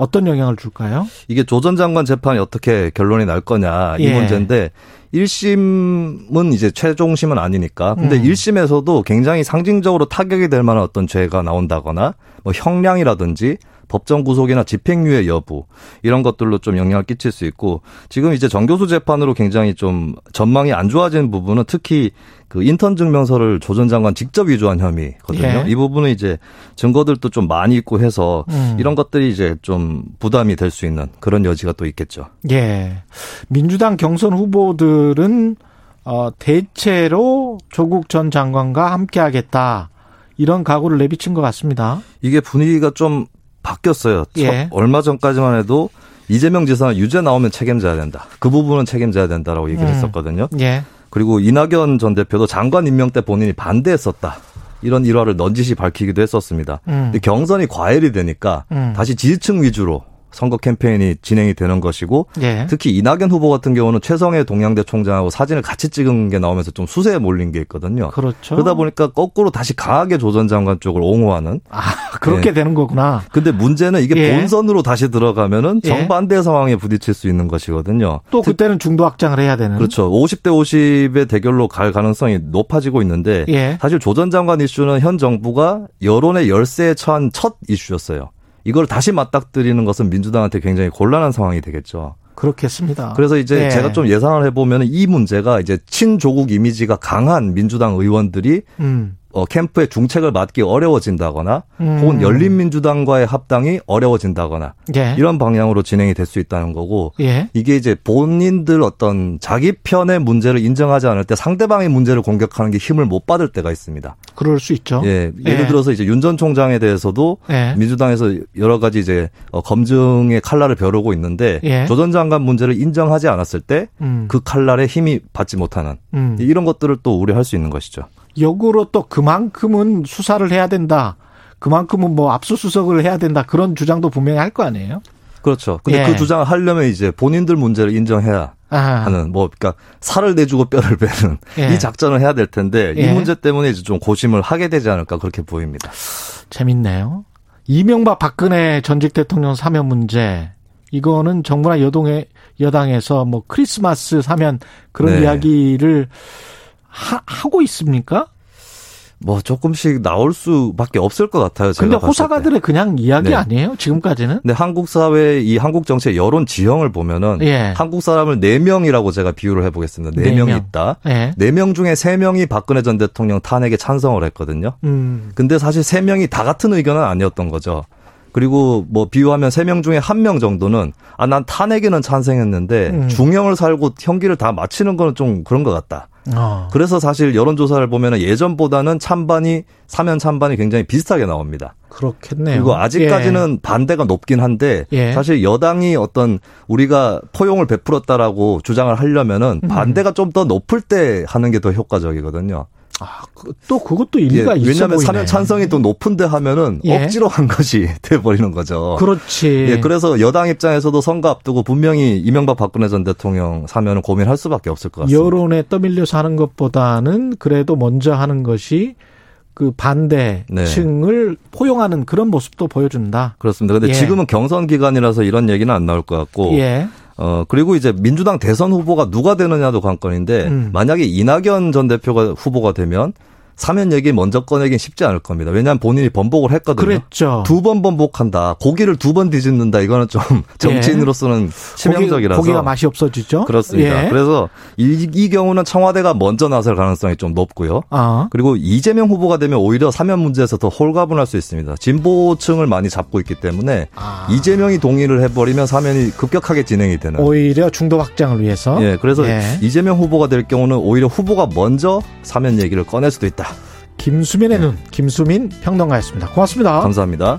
어떤 영향을 줄까요? 이게 조 전 장관 재판이 어떻게 결론이 날 거냐 이 예. 문제인데 1심은 이제 최종심은 아니니까. 근데 음. 1심에서도 굉장히 상징적으로 타격이 될 만한 어떤 죄가 나온다거나 뭐 형량이라든지 법정 구속이나 집행유예 여부 이런 것들로 좀 영향을 끼칠 수 있고 지금 이제 정교수 재판으로 굉장히 좀 전망이 안 좋아진 부분은 특히 그 인턴 증명서를 조전 장관 직접 위조한 혐의거든요. 예. 이 부분은 이제 증거들도 좀 많이 있고 해서 음. 이런 것들이 이제 좀 부담이 될 수 있는 그런 여지가 또 있겠죠. 예. 민주당 경선 후보들은 어 대체로 조국 전 장관과 함께 하겠다. 이런 각오를 내비친 것 같습니다. 이게 분위기가 좀 바뀌었어요. 예. 첫- 얼마 전까지만 해도 이재명 지사는 유죄 나오면 책임져야 된다. 그 부분은 책임져야 된다라고 얘기를 음. 했었거든요. 예. 그리고 이낙연 전 대표도 장관 임명 때 본인이 반대했었다. 이런 일화를 넌지시 밝히기도 했었습니다. 음. 근데 경선이 과열이 되니까 음. 다시 지지층 위주로 선거 캠페인이 진행이 되는 것이고 예. 특히 이낙연 후보 같은 경우는 최성해 동양대 총장하고 사진을 같이 찍은 게 나오면서 좀 수세에 몰린 게 있거든요. 그렇죠. 그러다 보니까 거꾸로 다시 강하게 조전 장관 쪽을 옹호하는. 아, 그렇게 예. 되는 거구나. 근데 문제는 이게 예. 본선으로 다시 들어가면은 예. 정반대 상황에 부딪힐 수 있는 것이거든요. 또 그때는 중도 확장을 해야 되는. 그렇죠. 50대 50의 대결로 갈 가능성이 높아지고 있는데 예. 사실 조전 장관 이슈는 현 정부가 여론의 열세에 처한 첫 이슈였어요. 이걸 다시 맞닥뜨리는 것은 민주당한테 굉장히 곤란한 상황이 되겠죠. 그렇겠습니다. 그래서 이제 예. 제가 좀 예상을 해보면 이 문제가 이제 친조국 이미지가 강한 민주당 의원들이 음. 어, 캠프의 중책을 맡기 어려워진다거나 음. 혹은 열린민주당과의 합당이 어려워진다거나 예. 이런 방향으로 진행이 될 수 있다는 거고 예. 이게 이제 본인들 어떤 자기 편의 문제를 인정하지 않을 때 상대방의 문제를 공격하는 게 힘을 못 받을 때가 있습니다. 그럴 수 있죠. 예, 예를 예. 들어서 이제 윤 전 총장에 대해서도 예. 민주당에서 여러 가지 이제 어, 검증의 칼날을 벼르고 있는데 예. 조전 장관 문제를 인정하지 않았을 때그 음. 칼날에 힘이 받지 못하는 음. 이런 것들을 또 우려할 수 있는 것이죠. 역으로 또 그만큼은 수사를 해야 된다. 그만큼은 뭐 압수수색을 해야 된다. 그런 주장도 분명히 할 거 아니에요? 그렇죠. 근데 예. 그 주장을 하려면 이제 본인들 문제를 인정해야 아. 하는 뭐 그러니까 살을 내주고 뼈를 베는 예. 이 작전을 해야 될 텐데 예. 이 문제 때문에 이제 좀 고심을 하게 되지 않을까 그렇게 보입니다. 재밌네요. 이명박 박근혜 전직 대통령 사면 문제. 이거는 정부나 여동의 여당에서 뭐 크리스마스 사면 그런 네. 이야기를 하, 하고 있습니까? 뭐 조금씩 나올 수밖에 없을 것 같아요. 제가 근데 봤을 때. 호사가들의 그냥 이야기 네. 아니에요? 지금까지는? 근데 한국 사회 이 한국 정치의 여론 지형을 보면은 예. 한국 사람을 네 명이라고 제가 비유를 해 보겠습니다. 네네 명이 명. 있다. 예. 네명 중에 세 명이 박근혜 전 대통령 탄핵에 찬성을 했거든요. 음. 근데 사실 세 명이 다 같은 의견은 아니었던 거죠. 그리고 뭐 비유하면 세명 중에 한명 정도는 아 난 탄핵에는 찬성했는데 음. 중형을 살고 형기를 다 마치는 거는 좀 그런 것 같다. 어. 그래서 사실 여론조사를 보면 예전보다는 찬반이 사면 찬반이 굉장히 비슷하게 나옵니다. 그렇겠네요. 그리고 아직까지는 반대가 높긴 한데 예. 사실 여당이 어떤 우리가 포용을 베풀었다라고 주장을 하려면은 음. 반대가 좀 더 높을 때 하는 게 더 효과적이거든요. 아, 그- 또 그것도 일리가 예, 있어 왜냐하면 보이네. 사면 찬성이 또 높은데 하면은 예. 억지로 한 것이 돼버리는 거죠. 그렇지. 예, 그래서 여당 입장에서도 선거 앞두고 분명히 이명박 박근혜 전 대통령 사면은 고민할 수밖에 없을 것 같습니다. 여론에 떠밀려서 하는 것보다는 그래도 먼저 하는 것이 그 반대층을 포용하는 그런 모습도 보여준다. 그렇습니다. 근데 예. 지금은 경선 기간이라서 이런 얘기는 안 나올 것 같고 예. 어, 그리고 이제 민주당 대선 후보가 누가 되느냐도 관건인데, 음. 만약에 이낙연 전 대표가 후보가 되면, 사면 얘기 먼저 꺼내긴 쉽지 않을 겁니다. 왜냐하면 본인이 번복을 했거든요. 그랬죠. 두 번 번복한다. 고기를 두 번 뒤집는다. 이거는 좀 정치인으로서는 치명적이라서. 고기, 가 맛이 없어지죠. 그렇습니다. 예. 그래서 이, 이 경우는 청와대가 먼저 나설 가능성이 좀 높고요. 아. 그리고 이재명 후보가 되면 오히려 사면 문제에서 더 홀가분할 수 있습니다. 진보층을 많이 잡고 있기 때문에 아. 이재명이 동의를 해버리면 사면이 급격하게 진행이 되는. 오히려 중도 확장을 위해서. 예, 그래서 예. 이재명 후보가 될 경우는 오히려 후보가 먼저 사면 얘기를 꺼낼 수도 있다. 김수민의 눈, 김수민 평론가였습니다. 고맙습니다. 감사합니다.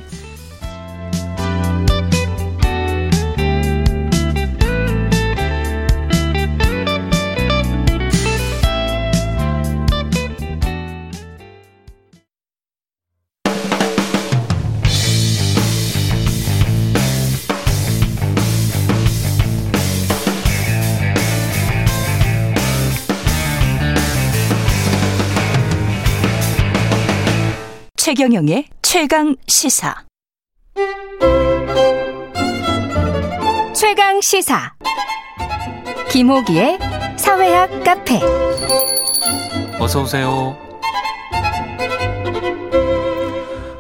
최경영의 최강 시사. 최강 시사 김호기의 사회학 카페 어서 오세요.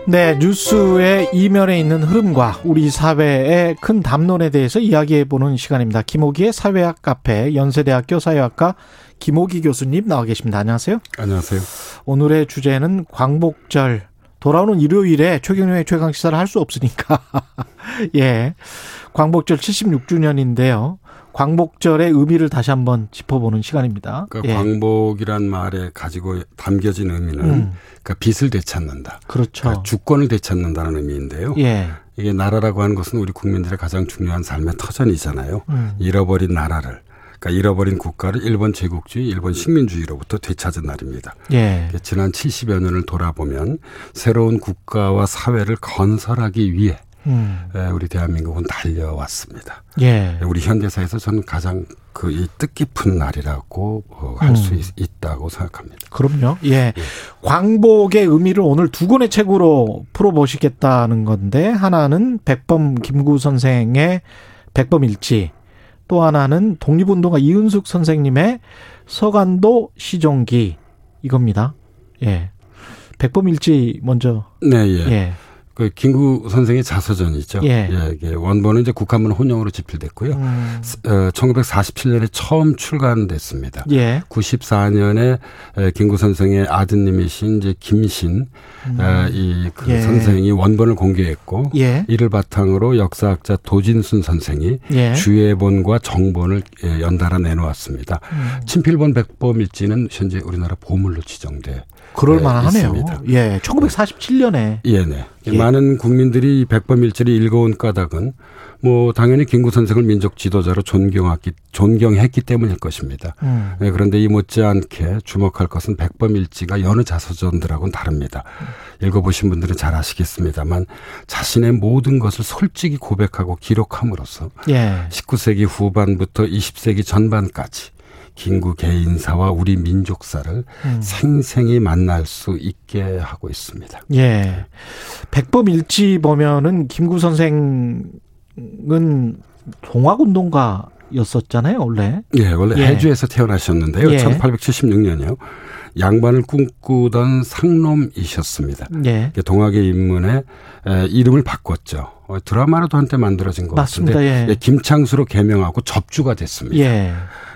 네, 뉴스의 이면에 있는 흐름과 우리 사회의 큰 담론에 대해서 이야기해 보는 시간입니다. 김호기의 사회학 카페 연세대학교 사회학과 김호기 교수님 나와 계십니다. 안녕하세요. 안녕하세요. 오늘의 주제는 광복절 돌아오는 일요일에 최경영의 최강 시사를 할 수 없으니까 예 광복절 76주년인데요. 광복절의 의미를 다시 한번 짚어보는 시간입니다. 그러니까 예. 광복이란 말에 가지고 담겨진 의미는 음. 그러니까 빚을 되찾는다. 그렇죠. 그러니까 주권을 되찾는다는 의미인데요. 예. 이게 나라라고 하는 것은 우리 국민들의 가장 중요한 삶의 터전이잖아요. 음. 잃어버린 나라를 그러니까 잃어버린 국가를 일본 제국주의, 일본 식민주의로부터 되찾은 날입니다. 예. 지난 70여 년을 돌아보면 새로운 국가와 사회를 건설하기 위해 음. 에, 우리 대한민국은 달려왔습니다. 예. 우리 현대사에서 저는 가장 그이 뜻깊은 날이라고 어, 할수 음. 있다고 생각합니다. 그럼요. 예. 광복의 의미를 오늘 두 권의 책으로 풀어보시겠다는 건데, 하나는 백범 김구 선생의 백범일지, 또 하나는 독립운동가 이은숙 선생님의 서간도 시종기, 이겁니다. 예. 백범일지 먼저. 네, 예. 예. 그 김구 선생의 자서전이죠. 예. 이게 원본은 이제 국한문 혼용으로 집필됐고요. 음. 어, 1947년에 처음 출간됐습니다. 예. 94년에 김구 선생의 아드님이신 이제 김신 음. 이그 예. 선생이 원본을 공개했고 예. 이를 바탕으로 역사학자 도진순 선생이 예. 주예본과 정본을 예, 연달아 내놓았습니다. 음. 친필본 백범일지는 현재 우리나라 보물로 지정돼 그럴 네, 만하네요. 예. 1947년에. 예, 네. 예. 많은 국민들이 이 백범일지를 읽어온 까닭은 뭐 당연히 김구 선생을 민족 지도자로 존경했기 존경했기 때문일 것입니다. 음. 네, 그런데 이 못지않게 주목할 것은 백범일지가 여느 자서전들하고는 다릅니다. 읽어보신 분들은 잘 아시겠습니다만 자신의 모든 것을 솔직히 고백하고 기록함으로써 예. 19세기 후반부터 20세기 전반까지 김구 개인사와 우리 민족사를 음. 생생히 만날 수 있게 하고 있습니다. 예. 백범일지 보면은 김구 선생은 동학운동가 였었잖아요, 원래. 예, 원래 예. 해주에서 태어나셨는데요. 예. 1876년이요. 양반을 꿈꾸던 상놈이셨습니다. 예. 동학의 인문에 에, 이름을 바꿨죠. 어, 드라마로도 한때 만들어진 것 맞습니다. 같은데 예. 김창수로 개명하고 접주가 됐습니다. 예.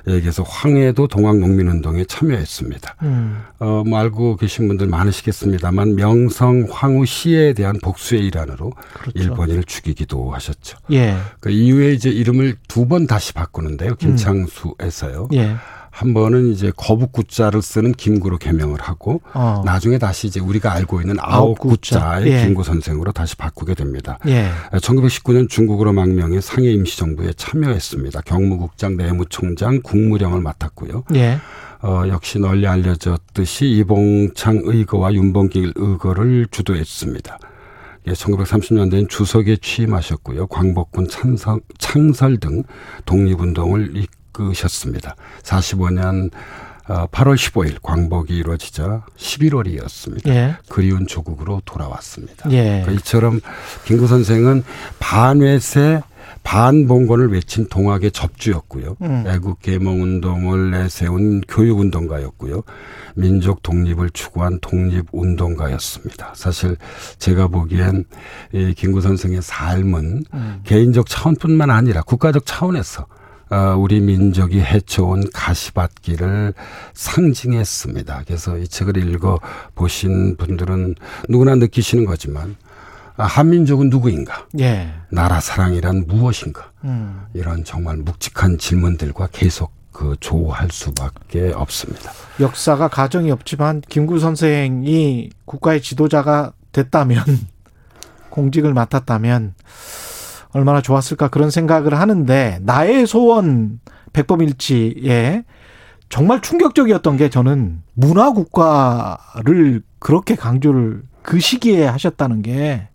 예, 그래서 황해도 동학농민운동에 참여했습니다. 음. 어, 뭐 알고 계신 분들 많으시겠습니다만 명성 황후 시에 대한 복수의 일환으로 그렇죠. 일본인을 죽이기도 하셨죠. 예. 그 이후에 이제 이름을 두 번 다시 바꾸는데요. 김창수에서요. 예. 한 번은 이제 거북구자를 쓰는 김구로 개명을 하고 어. 나중에 다시 이제 우리가 알고 있는 아홉구자. 아홉구자의 예. 김구 선생으로 다시 바꾸게 됩니다. 예. 1919년 중국으로 망명해 상해 임시정부에 참여했습니다. 경무국장, 내무총장, 국무령을 맡았고요. 예. 어, 역시 널리 알려졌듯이 이봉창 의거와 윤봉길 의거를 주도했습니다. 예, 1930년대엔 주석에 취임하셨고요. 광복군 찬성, 창설 등 독립운동을 이끄셨습니다. 45년 8월 15일 광복이 이루어지자 11월이었습니다. 예. 그리운 조국으로 돌아왔습니다. 예. 그러니까 이처럼 김구 선생은 반외세 반봉건을 외친 동학의 접주였고요. 음. 애국 계몽 운동을 내세운 교육 운동가였고요. 민족 독립을 추구한 독립 운동가였습니다. 사실 제가 보기엔 이 김구 선생의 삶은 음. 개인적 차원뿐만 아니라 국가적 차원에서 어, 우리 민족이 헤쳐온 가시밭길을 상징했습니다. 그래서 이 책을 읽어 보신 분들은 누구나 느끼시는 거지만 아, 한민족은 누구인가? 예. 나라 사랑이란 무엇인가? 음. 이런 정말 묵직한 질문들과 계속 그 조할 수밖에 없습니다. 역사가 가정이 없지만 김구 선생이 국가의 지도자가 됐다면 공직을 맡았다면 얼마나 좋았을까 그런 생각을 하는데 나의 소원 백범일지에 정말 충격적이었던 게 저는 문화 국가를 그렇게 강조를 그 시기에 하셨다는 게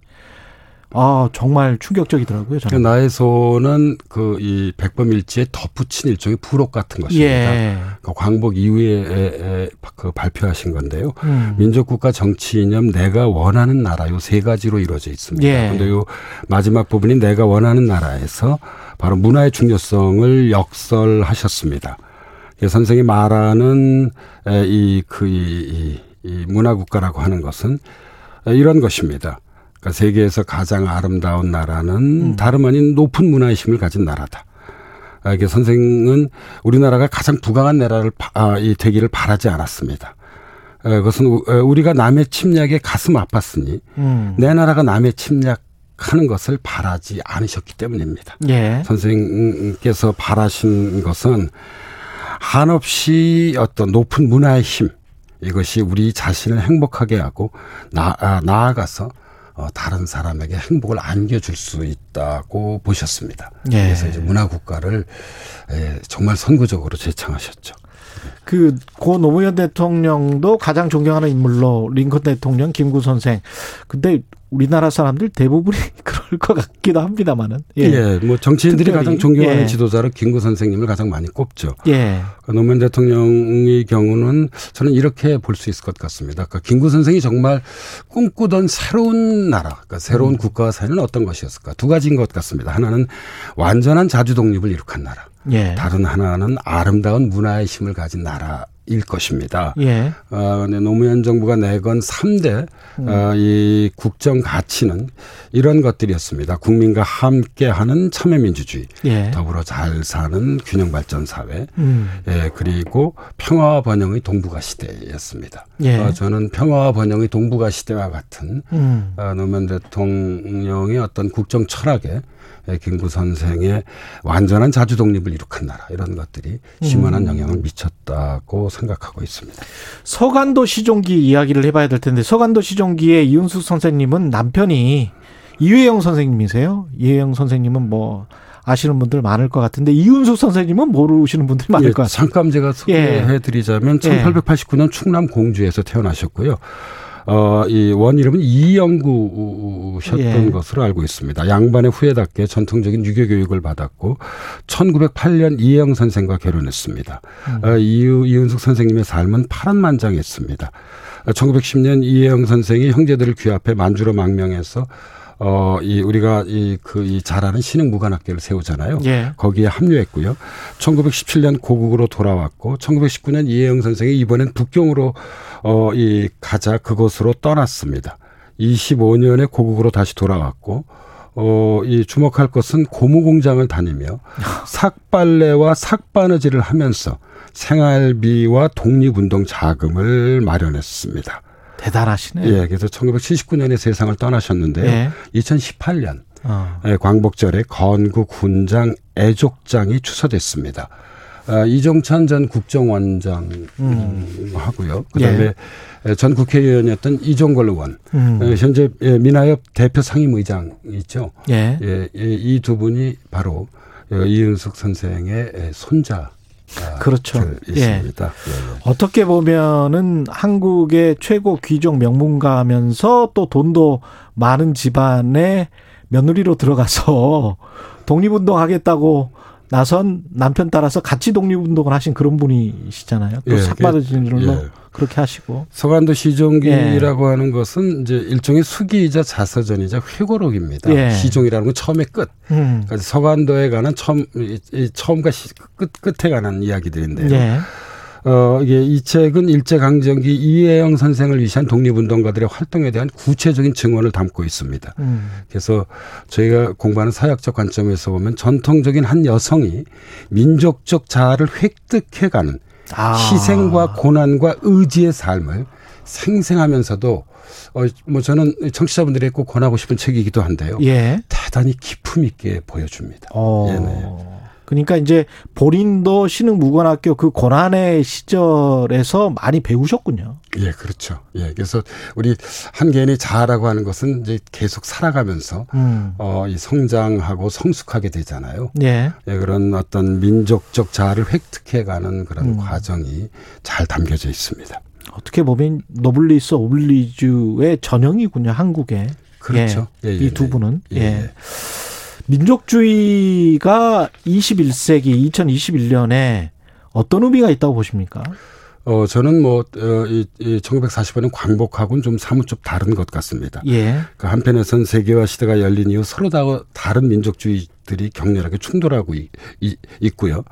아, 정말 충격적이더라고요, 저는. 나의 소는 그 이 백범일지에 덧붙인 일종의 부록 같은 것입니다. 예. 그 광복 이후에 그 발표하신 건데요. 음. 민족국가 정치 이념 내가 원하는 나라 요 세 가지로 이루어져 있습니다. 예. 그런데 요 마지막 부분이 내가 원하는 나라에서 바로 문화의 중요성을 역설하셨습니다. 예, 선생이 말하는 이그 이, 이, 이 문화국가라고 하는 것은 이런 것입니다. 그러니까 세계에서 가장 아름다운 나라는 음. 다름 아닌 높은 문화의식을 가진 나라다. 아, 이게 선생은 우리나라가 가장 부강한 나라를 바- 아, 이 되기를 바라지 않았습니다. 에, 그것은 우- 우리가 남의 침략에 가슴 아팠으니 음. 내 나라가 남의 침략 하는 것을 바라지 않으셨기 때문입니다. 예. 선생님께서 바라신 것은 한없이 어떤 높은 문화의 힘 이것이 우리 자신을 행복하게 하고 나, 아, 나아가서 어, 다른 사람에게 행복을 안겨줄 수 있다고 보셨습니다. 예. 그래서 이제 문화 국가를 에, 정말 선구적으로 제창하셨죠. 그 고 노무현 대통령도 가장 존경하는 인물로 링컨 대통령, 김구 선생. 근데 우리나라 사람들 대부분이 그럴 것 같기도 합니다만은. 예. 뭐 정치인들이 특별히. 가장 존경하는 예. 지도자로 김구 선생님을 가장 많이 꼽죠. 예. 그 노무현 대통령의 경우는 저는 이렇게 볼 수 있을 것 같습니다. 그러니까 김구 선생이 정말 꿈꾸던 새로운 나라, 그러니까 새로운 국가와 사회는 어떤 것이었을까? 두 가지인 것 같습니다. 하나는 완전한 자주 독립을 이룩한 나라. 예. 다른 하나는 아름다운 문화의 힘을 가진 나라 일 것입니다. 예. 어, 근데 노무현 정부가 내건 3대 음. 어, 이 국정 가치는 이런 것들이었습니다. 국민과 함께하는 참여민주주의, 예. 더불어 잘 사는 균형 발전 사회, 음. 예, 그리고 평화와 번영의 동북아 시대였습니다. 예. 어, 저는 평화와 번영의 동북아 시대와 같은 음. 어, 노무현 대통령의 어떤 국정 철학에 예, 김구 선생의 완전한 자주 독립을 이룩한 나라 이런 것들이 심원한 음. 영향을 미쳤다고 생각하고 있습니다. 서간도 시종기 이야기를 해봐야 될 텐데 서간도 시종기의 이윤숙 선생님은 남편이 이회영 선생님이세요. 이회영 선생님은 뭐 아시는 분들 많을 것 같은데 이윤숙 선생님은 모르시는 분들이 많을 예, 것 같아요. 잠깐 제가 소개해드리자면 예. 1889년 충남 공주에서 태어나셨고요. 어, 이 원 이름은 이영구셨던 예. 것으로 알고 있습니다. 양반의 후예답게 전통적인 유교 교육을 받았고 1908년 이혜영 선생과 결혼했습니다. 음. 어, 이유, 이은숙 선생님의 삶은 파란만장했습니다. 1910년 이혜영 선생이 형제들을 귀합해 만주로 망명해서 어, 이, 우리가 이, 그, 이 잘하는 신흥 무관학교를 세우잖아요. 예. 거기에 합류했고요. 1917년 고국으로 돌아왔고, 1919년 이혜영 선생이 이번엔 북경으로, 어, 이, 가자 그곳으로 떠났습니다. 25년에 고국으로 다시 돌아왔고, 어, 이 주목할 것은 고무 공장을 다니며 삭발레와 삭바느질을 하면서 생활비와 독립운동 자금을 마련했습니다. 대단하시네요. 예, 그래서 1979년에 세상을 떠나셨는데요. 예. 2018년 어. 예, 광복절에 건국 훈장 애족장이 추서됐습니다. 아, 이종찬 전 국정원장 음. 하고요. 그다음에 전 국회의원이었던 이종걸 의원, 음. 예, 현재 예, 민하협 대표 상임의장 있죠. 예. 예, 이 두 분이 바로 어, 이은숙 선생의 예, 손자. 그렇죠. 예. 있습니다. 예, 예. 어떻게 보면은 한국의 최고 귀족 명문가면서 또 돈도 많은 집안의 며느리로 들어가서 독립운동 하겠다고 나선 남편 따라서 같이 독립운동을 하신 그런 분이시잖아요. 또 예, 삭바느질로 예. 그렇게 하시고. 서간도 시종기라고 예. 하는 것은 이제 일종의 수기이자 자서전이자 회고록입니다. 예. 시종이라는 건 처음의 끝. 음. 그러니까 서간도에 관한 처음 처음과 시, 끝 끝에 관한 이야기들인데요. 예. 어 이게 이 책은 일제 강점기 이혜영 선생을 위시한 독립운동가들의 활동에 대한 구체적인 증언을 담고 있습니다. 음. 그래서 저희가 공부하는 사역적 관점에서 보면 전통적인 한 여성이 민족적 자아를 획득해가는 아. 희생과 고난과 의지의 삶을 생생하면서도 어 뭐 저는 청취자분들이 꼭 권하고 싶은 책이기도 한데요. 예. 대단히 기품 있게 보여줍니다. 어. 예, 네. 그러니까 이제 본인도 신흥 무관학교 그 고난의 시절에서 많이 배우셨군요. 예, 그렇죠. 예, 그래서 우리 한 개인의 자아라고 하는 것은 이제 계속 살아가면서 음. 어, 이 성장하고 성숙하게 되잖아요. 예. 예, 그런 어떤 민족적 자아를 획득해가는 그런 음. 과정이 잘 담겨져 있습니다. 어떻게 보면 노블리스 오블리주의 전형이군요, 한국에. 그렇죠. 예, 예, 이두 네. 분은. 예, 예. 예. 민족주의가 21세기 2021년에 어떤 의미가 있다고 보십니까? 어, 저는 뭐, 어, 이, 이 1945년 광복하고는 좀 사뭇 좀 다른 것 같습니다. 예. 그 한편에선 세계화 시대가 열린 이후 서로 다, 다른 민족주의 것 들이 격렬하게 충돌하고 있, 있고요.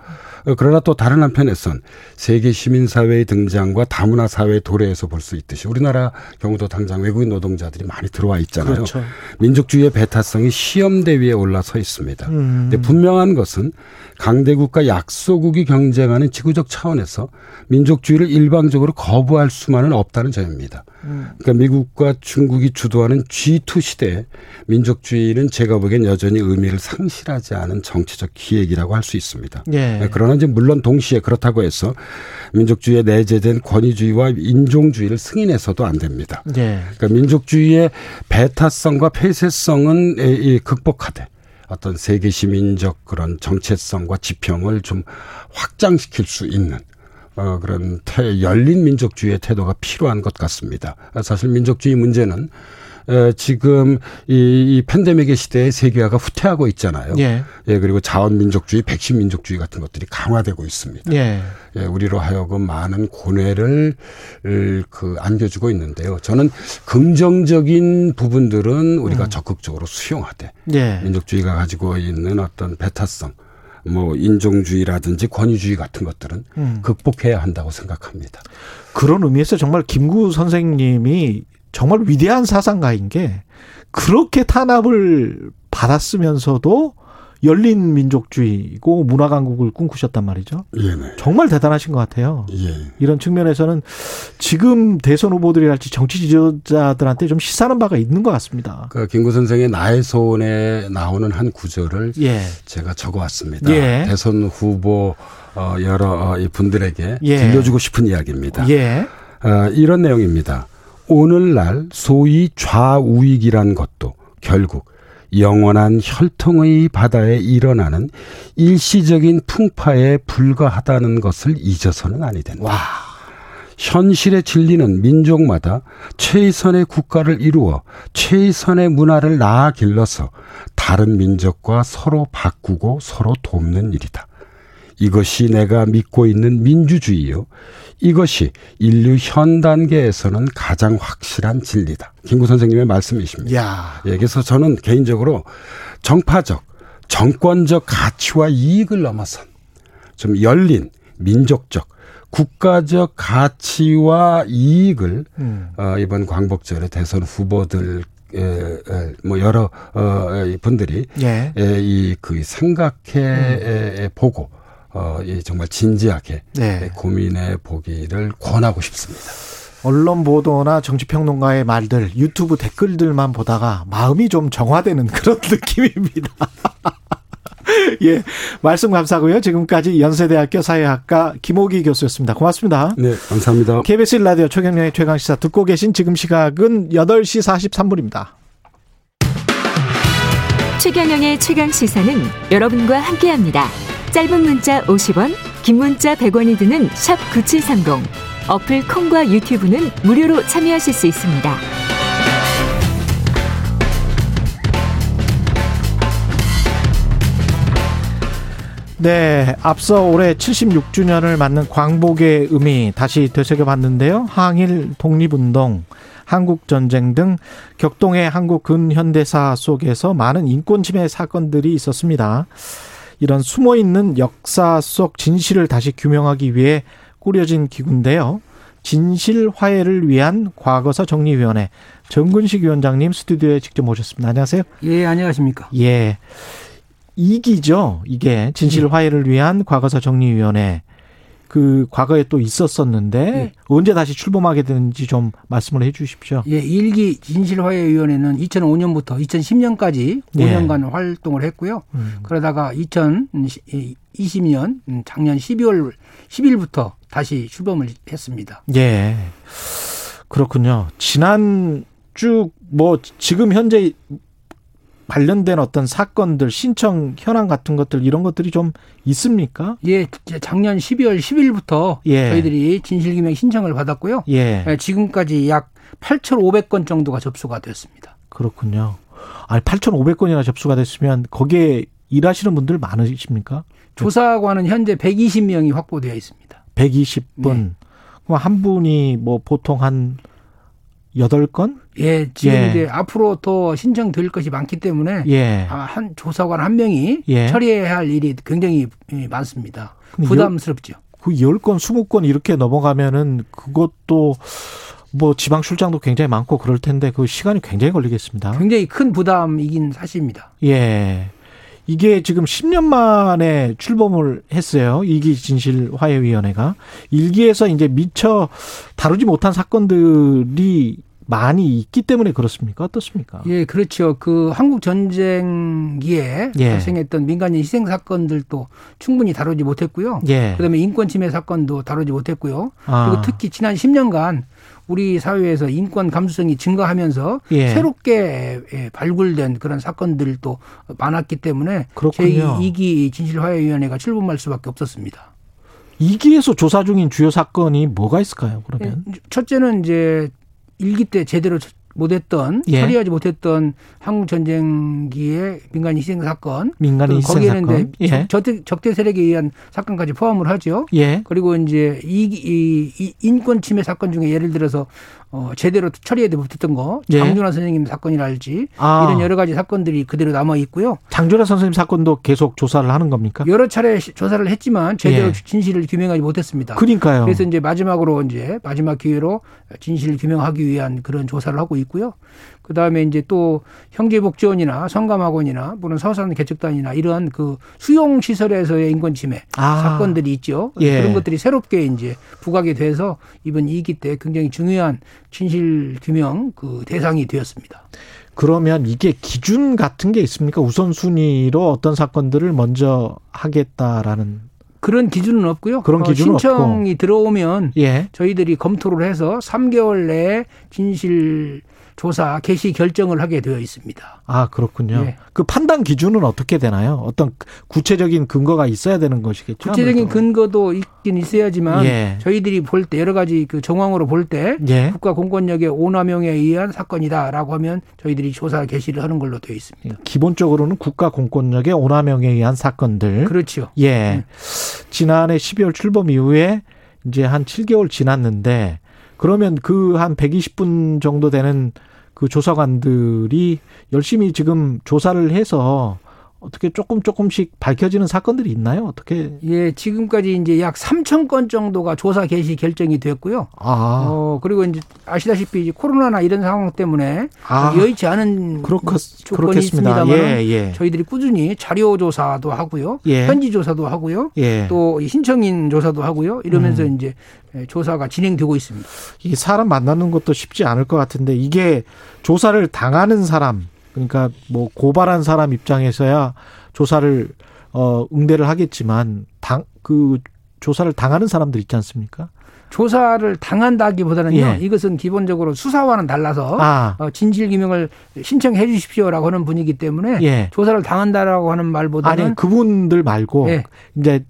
어, 그러나 또 다른 한편에선 세계 시민사회의 등장과 다문화 사회의 도래에서 볼 수 있듯이 우리나라 경우도 당장 외국인 노동자들이 많이 들어와 있잖아요. 그렇죠. 민족주의의 배타성이 시험대 위에 올라서 있습니다. 음. 근데 분명한 것은 강대국과 약소국이 경쟁하는 지구적 차원에서 민족주의를 일방적으로 거부할 수만은 없다는 점입니다. 그러니까 미국과 중국이 주도하는 G2 시대에 민족주의는 제가 보기엔 여전히 의미를 상실 하지 않은 정치적 기획이라고 할 수 있습니다. 예. 그러나 이제 물론 동시에 그렇다고 해서 민족주의에 내재된 권위주의와 인종주의를 승인해서도 안 됩니다. 예. 그러니까 민족주의의 배타성과 폐쇄성은 극복하되 어떤 세계 시민적 그런 정체성과 지평을 좀 확장시킬 수 있는 어, 그런 태, 열린 민족주의의 태도가 필요한 것 같습니다. 사실 민족주의 문제는 에, 지금 이, 이 팬데믹의 시대에 세계화가 후퇴하고 있잖아요. 예. 예, 그리고 자원민족주의, 백신민족주의 같은 것들이 강화되고 있습니다. 예. 예, 우리로 하여금 많은 고뇌를 을, 그 안겨주고 있는데요. 저는 긍정적인 부분들은 우리가 적극적으로 수용하되 예. 민족주의가 가지고 있는 어떤 배타성, 뭐 인종주의라든지 권위주의 같은 것들은 음. 극복해야 한다고 생각합니다. 그런 의미에서 정말 김구 선생님이 정말 위대한 사상가인 게 그렇게 탄압을 받았으면서도 열린 민족주의고 문화 강국을 꿈꾸셨단 말이죠. 예, 네. 정말 대단하신 것 같아요. 예. 이런 측면에서는 지금 대선 후보들이랄지 정치 지도자들한테 좀 시사하는 바가 있는 것 같습니다. 그 김구 선생의 나의 소원에 나오는 한 구절을 예. 제가 적어왔습니다. 예. 대선 후보 어, 여러 어, 이 분들에게 예. 들려주고 싶은 이야기입니다. 예. 어, 이런 내용입니다. 오늘날 소위 좌우익이란 것도 결국 영원한 혈통의 바다에 일어나는 일시적인 풍파에 불과하다는 것을 잊어서는 아니 된다. 현실의 진리는 민족마다 최선의 국가를 이루어 최선의 문화를 낳아 길러서 다른 민족과 서로 바꾸고 서로 돕는 일이다. 이것이 내가 믿고 있는 민주주의요. 이것이 인류 현 단계에서는 가장 확실한 진리다. 김구 선생님의 말씀이십니다. 야. 예, 그래서 저는 개인적으로 정파적, 정권적 가치와 이익을 넘어선 좀 열린 민족적, 국가적 가치와 이익을 음. 어, 이번 광복절에 대선 후보들 에, 에, 뭐 여러 어, 이 분들이 예. 에, 이그 생각해 에, 보고 어, 이 정말 진지하게 네. 에, 고민해 보기를 권하고 싶습니다. 언론 보도나 정치평론가의 말들, 유튜브 댓글들만 보다가 마음이 좀 정화되는 그런 느낌입니다. 예. 말씀 감사하고요. 지금까지 연세대학교 사회학과 김호기 교수였습니다. 고맙습니다. 네, 감사합니다. KBS 라디오 최경영의 최강시사 듣고 계신 지금 시각은 8시 43분입니다. 최경영의 최강 시사는 여러분과 함께합니다. 짧은 문자 50원, 긴 문자 100원이 드는 샵 9730. 어플 콩과 유튜브는 무료로 참여하실 수 있습니다. 네, 앞서 올해 76주년을 맞는 광복의 의미 다시 되새겨봤는데요. 항일 독립운동, 한국전쟁 등 격동의 한국 근현대사 속에서 많은 인권 침해 사건들이 있었습니다. 이런 숨어 있는 역사 속 진실을 다시 규명하기 위해 꾸려진 기구인데요. 진실 화해를 위한 과거사 정리위원회 정근식 위원장님 스튜디오에 직접 모셨습니다. 안녕하세요. 예, 안녕하십니까. 예. 이기죠. 이게 진실 화해를 위한 과거사 정리위원회. 그 과거에 또 있었었는데 언제 다시 출범하게 되는지 좀 말씀을 해 주십시오. 예, 일기 진실화해위원회는 2005년부터 2010년까지 예. 5년간 활동을 했고요. 음. 그러다가 2020년 음, 작년 12월 10일부터 다시 출범을 했습니다. 예. 그렇군요. 지난 쭉 뭐 지금 현재 관련된 어떤 사건들 신청 현황 같은 것들 이런 것들이 좀 있습니까? 예, 작년 12월 10일부터 예. 저희들이 진실규명 신청을 받았고요. 예. 예, 지금까지 약 8,500건 정도가 접수가 됐습니다. 그렇군요. 아니 8,500건이나 접수가 됐으면 거기에 일하시는 분들 많으십니까? 조사관은 현재 120명이 확보되어 있습니다. 120분. 그럼 한 분이 뭐 보통 한 여덟 건 예, 지금 예. 이제 앞으로 또 신청될 것이 많기 때문에 예. 아, 한 조사관 한 명이 예. 처리해야 할 일이 굉장히 예, 많습니다. 부담스럽죠. 그 10건, 20건 이렇게 넘어가면은 그것도 뭐 지방 출장도 굉장히 많고 그럴 텐데 그 시간이 굉장히 걸리겠습니다. 굉장히 큰 부담이긴 사실입니다. 예. 이게 지금 10년 만에 출범을 했어요. 이기 진실 화해위원회가. 일기에서 이제 미처 다루지 못한 사건들이 많이 있기 때문에 그렇습니까? 어떻습니까? 예, 그렇죠. 그 한국 전쟁기에 예. 발생했던 민간인 희생 사건들도 충분히 다루지 못했고요. 예. 그다음에 인권 침해 사건도 다루지 못했고요. 아. 그리고 특히 지난 10년간 우리 사회에서 인권 감수성이 증가하면서 예. 새롭게 예, 발굴된 그런 사건들도 많았기 때문에 그렇군요. 제2기 진실화해위원회가 출범할 수밖에 없었습니다. 이기에서 조사 중인 주요 사건이 뭐가 있을까요? 그러면 첫째는 이제 일기 때 제대로 못했던 예. 처리하지 못했던 한국 전쟁기의 민간 희생 사건, 민간인 또 희생 거기에는 사건. 이제 예. 적대, 적대 세력에 의한 사건까지 포함을 하죠. 예. 그리고 이제 이, 이, 이 인권 침해 사건 중에 예를 들어서 어, 제대로 처리하지 못했던 거, 예. 장준환 선생님 사건이랄지 아. 이런 여러 가지 사건들이 그대로 남아 있고요. 장준하 선생님 사건도 계속 조사를 하는 겁니까? 여러 차례 시- 조사를 했지만 제대로 예. 진실을 규명하지 못했습니다. 그러니까요. 그래서 이제 마지막으로 이제 마지막 기회로 진실을 규명하기 위한 그런 조사를 하고 있고요. 그 다음에 이제 또 형제복지원이나 성감학원이나 물론 서산 개척단이나 이런 그 수용 시설에서의 인권 침해 아. 사건들이 있죠. 예. 그런 것들이 새롭게 이제 부각이 돼서 이번 2기 때 굉장히 중요한 진실 규명 그 대상이 되었습니다. 그러면 이게 기준 같은 게 있습니까? 우선순위로 어떤 사건들을 먼저 하겠다라는 그런 기준은 없고요. 그런 어, 기준은 신청이 들어오면 예. 저희들이 검토를 해서 3개월 내에 진실 조사 개시 결정을 하게 되어 있습니다. 아, 그렇군요. 예. 그 판단 기준은 어떻게 되나요? 어떤 구체적인 근거가 있어야 되는 것이겠죠? 구체적인 아무래도. 근거도 있긴 있어야지만 예. 저희들이 볼 때 여러 가지 그 정황으로 볼때 예. 국가 공권력의 오남용에 의한 사건이다라고 하면 저희들이 조사 개시를 하는 걸로 되어 있습니다. 기본적으로는 국가 공권력의 오남용에 의한 사건들. 그렇죠. 예. 지난해 12월 출범 이후에 이제 한 7개월 지났는데 그러면 그 한 120분 정도 되는 그 조사관들이 열심히 지금 조사를 해서 어떻게 조금 조금씩 밝혀지는 사건들이 있나요? 어떻게? 예, 지금까지 이제 약 3천 건 정도가 조사 개시 결정이 됐고요. 아. 어, 그리고 이제 아시다시피 이제 코로나나 이런 상황 때문에 아. 여의치 않은 그렇겠, 조건이. 있습니다만 예, 예. 저희들이 꾸준히 자료 조사도 하고요. 예. 현지 조사도 하고요. 예. 또 신청인 조사도 하고요. 이러면서 음. 이제 조사가 진행되고 있습니다. 이 사람 만나는 것도 쉽지 않을 것 같은데 이게 조사를 당하는 사람 그러니까 뭐 고발한 사람 입장에서야 조사를 어 응대를 하겠지만 당 그 조사를 당하는 사람들 있지 않습니까? 조사를 당한다기보다는요. 예. 이것은 기본적으로 수사와는 달라서 아. 어, 진실 규명을 신청해 주십시오라고 하는 분이기 때문에 예. 조사를 당한다라고 하는 말보다는 아니 그분들 말고 예. 이제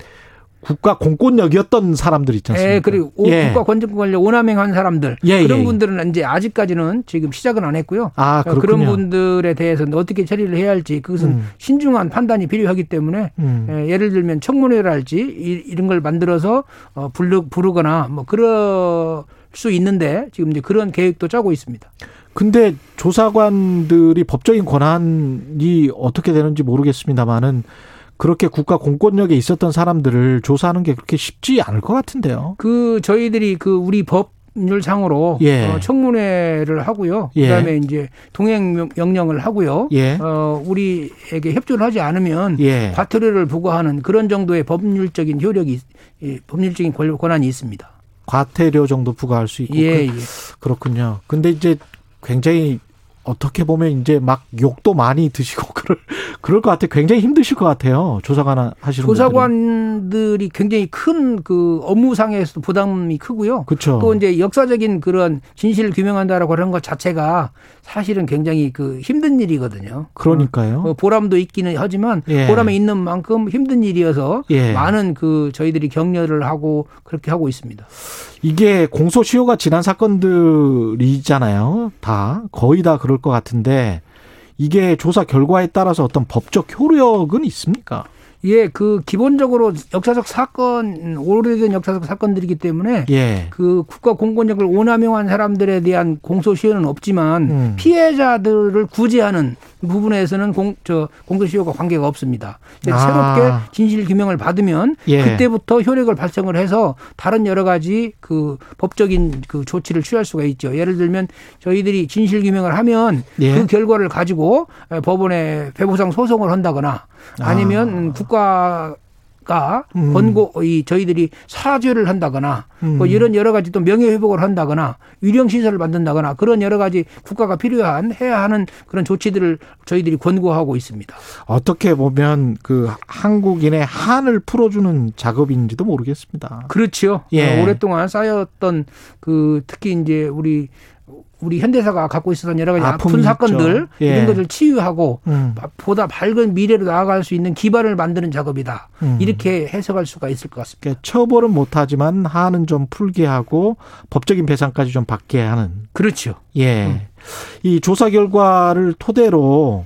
국가 공권력이었던 사람들 있지 않습니까? 예, 그리고 오- 예. 국가 권력권력 오남용한 사람들 예, 그런 예, 예. 분들은 이제 아직까지는 지금 시작은 안 했고요. 아, 어, 그런 그렇군요. 분들에 대해서는 어떻게 처리를 해야 할지 그것은 음. 신중한 판단이 필요하기 때문에 음. 예, 예를 들면 청문회랄지 이- 이런 걸 만들어서 어, 부르, 부르거나 뭐 그럴 수 있는데 지금 이제 그런 계획도 짜고 있습니다. 근데 조사관들이 법적인 권한이 어떻게 되는지 모르겠습니다만은 그렇게 국가 공권력에 있었던 사람들을 조사하는 게 그렇게 쉽지 않을 것 같은데요. 그 저희들이 그 우리 법률상으로 예. 어, 청문회를 하고요. 예. 그다음에 이제 동행 명- 명령을 하고요. 예. 어, 우리에게 협조를 하지 않으면 예. 과태료를 부과하는 그런 정도의 법률적인 효력이 있- 예, 법률적인 권- 권한이 있습니다. 과태료 정도 부과할 수 있고 예, 그, 예. 그렇군요. 근데 이제 굉장히 어떻게 보면 이제 막 욕도 많이 드시고 그럴 그럴 것 같아. 굉장히 힘드실 것 같아요. 조사관 하시는. 조사관들이 굉장히 큰 그 업무상에서도 부담이 크고요. 그렇죠. 또 이제 역사적인 그런 진실을 규명한다라고 하는 것 자체가 사실은 굉장히 그 힘든 일이거든요. 그러니까요. 어, 보람도 있기는 하지만 예. 보람이 있는 만큼 힘든 일이어서 예. 많은 그 저희들이 격려를 하고 그렇게 하고 있습니다. 이게 공소시효가 지난 사건들이잖아요. 다 거의 다 그럴 것 같은데 이게 조사 결과에 따라서 어떤 법적 효력은 있습니까? 예, 그 기본적으로 역사적 사건 오래된 역사적 사건들이기 때문에 예. 그 국가 공권력을 오남용한 사람들에 대한 공소시효는 없지만 음. 피해자들을 구제하는 부분에서는 공, 저 공소시효가 관계가 없습니다. 아. 새롭게 진실 규명을 받으면 예. 그때부터 효력을 발생을 해서 다른 여러 가지 그 법적인 그 조치를 취할 수가 있죠. 예를 들면 저희들이 진실 규명을 하면 예. 그 결과를 가지고 법원에 배보상 소송을 한다거나 아니면 국가가 음. 권고 이 저희들이 사죄를 한다거나 뭐 음. 이런 여러 가지 또 명예 회복을 한다거나 유령 시설을 만든다거나 그런 여러 가지 국가가 필요한 해야 하는 그런 조치들을 저희들이 권고하고 있습니다. 어떻게 보면 그 한국인의 한을 풀어주는 작업인지도 모르겠습니다. 그렇죠. 예. 어, 오랫동안 쌓였던 그 특히 이제 우리 우리 현대사가 갖고 있었던 여러 가지 아픈 사건들 있죠. 예. 이런 것을 치유하고 음. 보다 밝은 미래로 나아갈 수 있는 기반을 만드는 작업이다. 음. 이렇게 해석할 수가 있을 것 같습니다. 그러니까 처벌은 못하지만 한은 좀 풀게 하고 법적인 배상까지 좀 받게 하는. 그렇죠. 예. 이 조사 결과를 토대로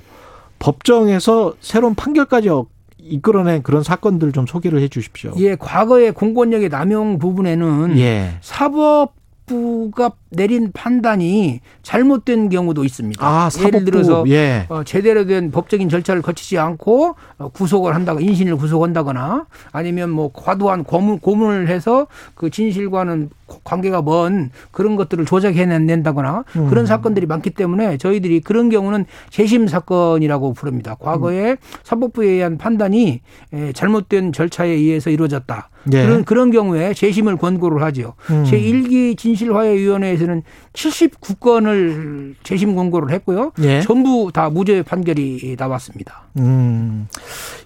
법정에서 새로운 판결까지 어- 이끌어낸 그런 사건들 좀 소개를 해 주십시오. 예, 과거의 공권력의 남용 부분에는 예. 사법부가 내린 판단이 잘못된 경우도 있습니다. 아, 사법부. 예를 들어서 예. 어, 제대로 된 법적인 절차를 거치지 않고 어, 구속을 한다거나 인신을 구속한다거나 아니면 뭐 과도한 고문, 고문을 해서 그 진실과는 관계가 먼 그런 것들을 조작해낸다거나 음. 그런 사건들이 많기 때문에 저희들이 그런 경우는 재심 사건이라고 부릅니다. 과거에 음. 사법부에 의한 판단이 에, 잘못된 절차에 의해서 이루어졌다. 예. 그런 그런 경우에 재심을 권고를 하죠. 음. 제1기 진실화해위원회에서 는 79건을 재심 권고를 했고요. 예. 전부 다 무죄 판결이 나왔습니다. 음.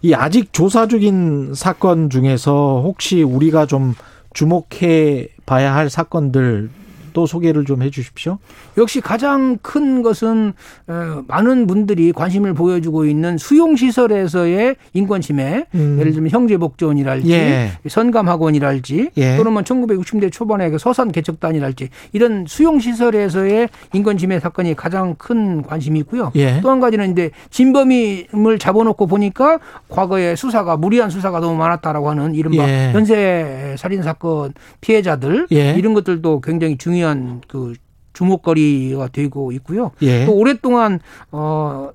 이 아직 조사 중인 사건 중에서 혹시 우리가 좀 주목해 봐야 할 사건들 또 소개를 좀 해 주십시오. 역시 가장 큰 것은 어, 많은 분들이 관심을 보여주고 있는 수용 시설에서의 인권 침해, 음. 예를 들면 형제복지원이랄지 예. 선감학원이랄지 예. 또는 뭐 1960대 초반에 그 서산 개척단이랄지 이런 수용 시설에서의 인권 침해 사건이 가장 큰 관심이 있고요. 예. 또한 가지는 이제 진범임을 잡아놓고 보니까 과거에 수사가 무리한 수사가 너무 많았다라고 하는 이른바 예. 연쇄 살인 사건 피해자들 예. 이런 것들도 굉장히 중요한 그 주목거리가 되고 있고요. 예. 또 오랫동안 어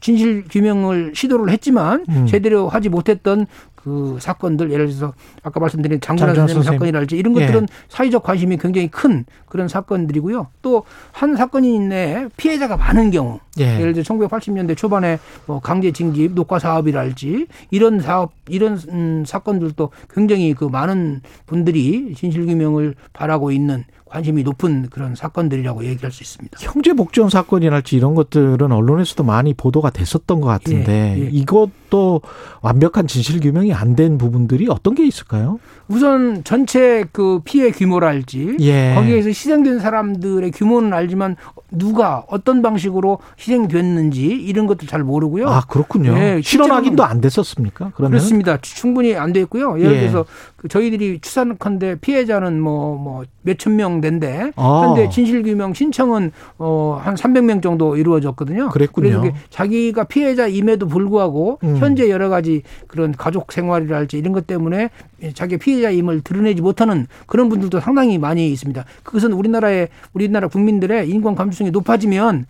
진실 규명을 시도를 했지만 음. 제대로 하지 못했던 그 사건들 예를 들어서 아까 말씀드린 장준하 선생님 선생님. 사건이랄지 이런 예. 것들은 사회적 관심이 굉장히 큰 그런 사건들이고요. 또 한 사건이 내에 피해자가 많은 경우 예. 예를 들어 1980년대 초반에 뭐 강제 징집, 녹화 사업이랄지 이런 사업 이런 음, 사건들도 굉장히 그 많은 분들이 진실 규명을 바라고 있는 관심이 높은 그런 사건들이라고 얘기할 수 있습니다. 형제 복지원 사건이랄지 이런 것들은 언론에서도 많이 보도가 됐었던 것 같은데 예, 예. 이것도 완벽한 진실 규명이 안 된 부분들이 어떤 게 있을까요? 우선 전체 그 피해 규모랄지 예. 거기에서 희생된 사람들의 규모는 알지만 누가 어떤 방식으로 희생됐는지 이런 것도 잘 모르고요. 아 그렇군요. 예, 실현 확인도 안 됐었습니까? 그러면 그렇습니다. 충분히 안돼 있고요. 예를 예. 들어서 그 저희들이 추산컨대 피해자는 뭐 뭐 몇천 명 된데 아. 그런데 진실 규명 신청은 어 한 300명 정도 이루어졌거든요. 그랬군요. 그래서 자기가 피해자임에도 불구하고 음. 현재 여러 가지 그런 가족 생활이랄지 이런 것 때문에 자기 피해자임을 드러내지 못하는 그런 분들도 상당히 많이 있습니다. 그것은 우리나라의 우리나라 국민들의 인권 감수성이 높아지면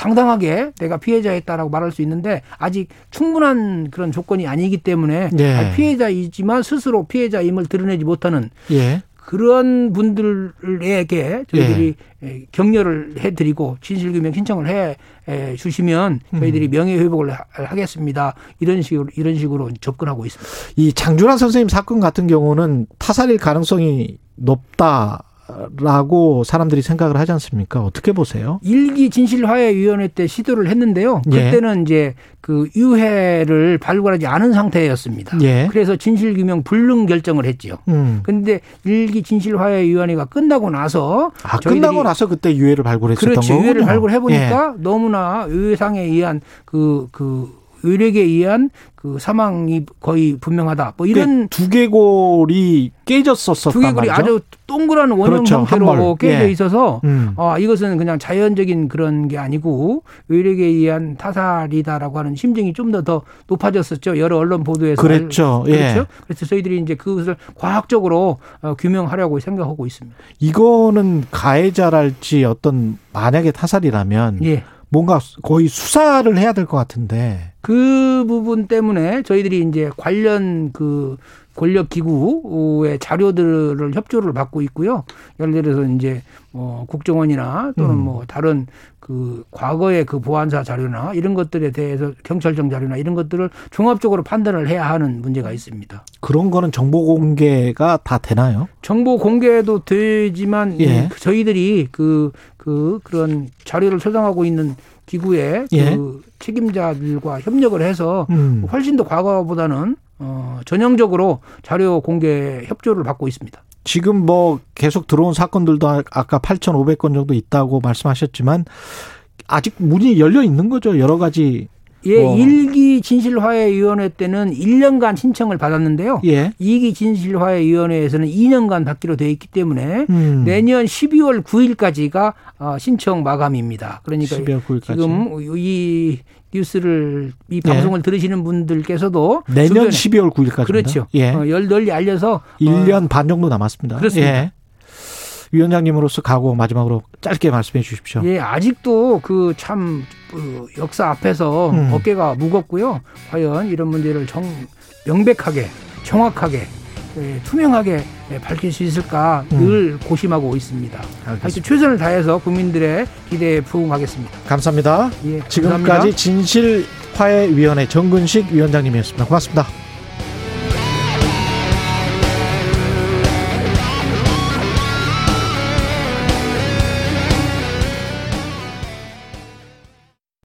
당당하게 내가 피해자였다라고 말할 수 있는데 아직 충분한 그런 조건이 아니기 때문에 네. 아직 피해자이지만 스스로 피해자임을 드러내지 못하는 예. 그런 분들에게 저희들이 에, 격려를 해드리고 진실규명 신청을 해 에, 주시면 저희들이 음. 명예회복을 하- 하겠습니다. 이런 식으로 이런 식으로 접근하고 있습니다. 이 장준하 선생님 사건 같은 경우는 타살일 가능성이 높다 라고 사람들이 생각을 하지 않습니까? 어떻게 보세요? 일기 진실화해위원회 때 시도를 했는데요. 예. 그때는 이제 그 유해를 발굴하지 않은 상태였습니다. 예. 그래서 진실규명 불능 결정을 했지요. 음. 근데 일기 진실화해위원회가 끝나고 나서 아, 끝나고 나서 그때 유해를 발굴했었던 그렇죠. 거군요. 유해를 발굴해 예. 보니까 너무나 유해상에 의한 그, 그 의뢰에 의한 그 사망이 거의 분명하다. 뭐 이런 두개골이 깨졌었었단 두개골이 말이죠. 아주 동그란 원형 그렇죠. 형태로. 깨져 예. 있어서 음. 아 이것은 그냥 자연적인 그런 게 아니고 의뢰에 의한 타살이다라고 하는 심증이 좀 더더 높아졌었죠. 여러 언론 보도에서 그랬죠. 예. 그렇죠. 그래서 저희들이 이제 그것을 과학적으로 어, 규명하려고 생각하고 있습니다. 이거는 가해자랄지 어떤 만약에 타살이라면 예. 뭔가 거의 수사를 해야 될 것 같은데 그 부분 때문에 저희들이 이제 관련 그 권력 기구의 자료들을 협조를 받고 있고요. 예를 들어서 이제 뭐 국정원이나 또는 음. 뭐 다른 그 과거의 그 보안사 자료나 이런 것들에 대해서 경찰청 자료나 이런 것들을 종합적으로 판단을 해야 하는 문제가 있습니다. 그런 거는 정보 공개가 다 되나요? 정보 공개도 되지만 예. 그 저희들이 그, 그, 그런 자료를 소장하고 있는 기구의 예. 그 책임자들과 협력을 해서 음. 훨씬 더 과거보다는 어, 전형적으로 자료 공개 협조를 받고 있습니다. 지금 뭐 계속 들어온 사건들도 아- 아까 8,500건 정도 있다고 말씀하셨지만 아직 문이 열려 있는 거죠. 여러 가지 예, 뭐. 일기 진실화해위원회 때는 1년간 신청을 받았는데요. 예. 이기 진실화해위원회에서는 2년간 받기로 되어 있기 때문에 음. 내년 12월 9일까지가 어, 신청 마감입니다. 그러니까 12월 9일까지. 지금 이 뉴스를 이 예. 방송을 들으시는 분들께서도 내년 주변에 12월 9일까지. 그렇죠. 예. 어, 열 널리 알려서 1년 반 정도 남았습니다. 그렇습니다. 예. 위원장님으로서 각오 마지막으로 짧게 말씀해 주십시오. 예, 아직도 그 참 역사 앞에서 음. 어깨가 무겁고요. 과연 이런 문제를 정 명백하게, 정확하게, 예, 투명하게 예, 밝힐 수 있을까 음. 늘 고심하고 있습니다. 하여튼 최선을 다해서 국민들의 기대에 부응하겠습니다. 감사합니다. 예, 지금까지 감사합니다. 진실화해위원회 정근식 위원장님이었습니다. 고맙습니다.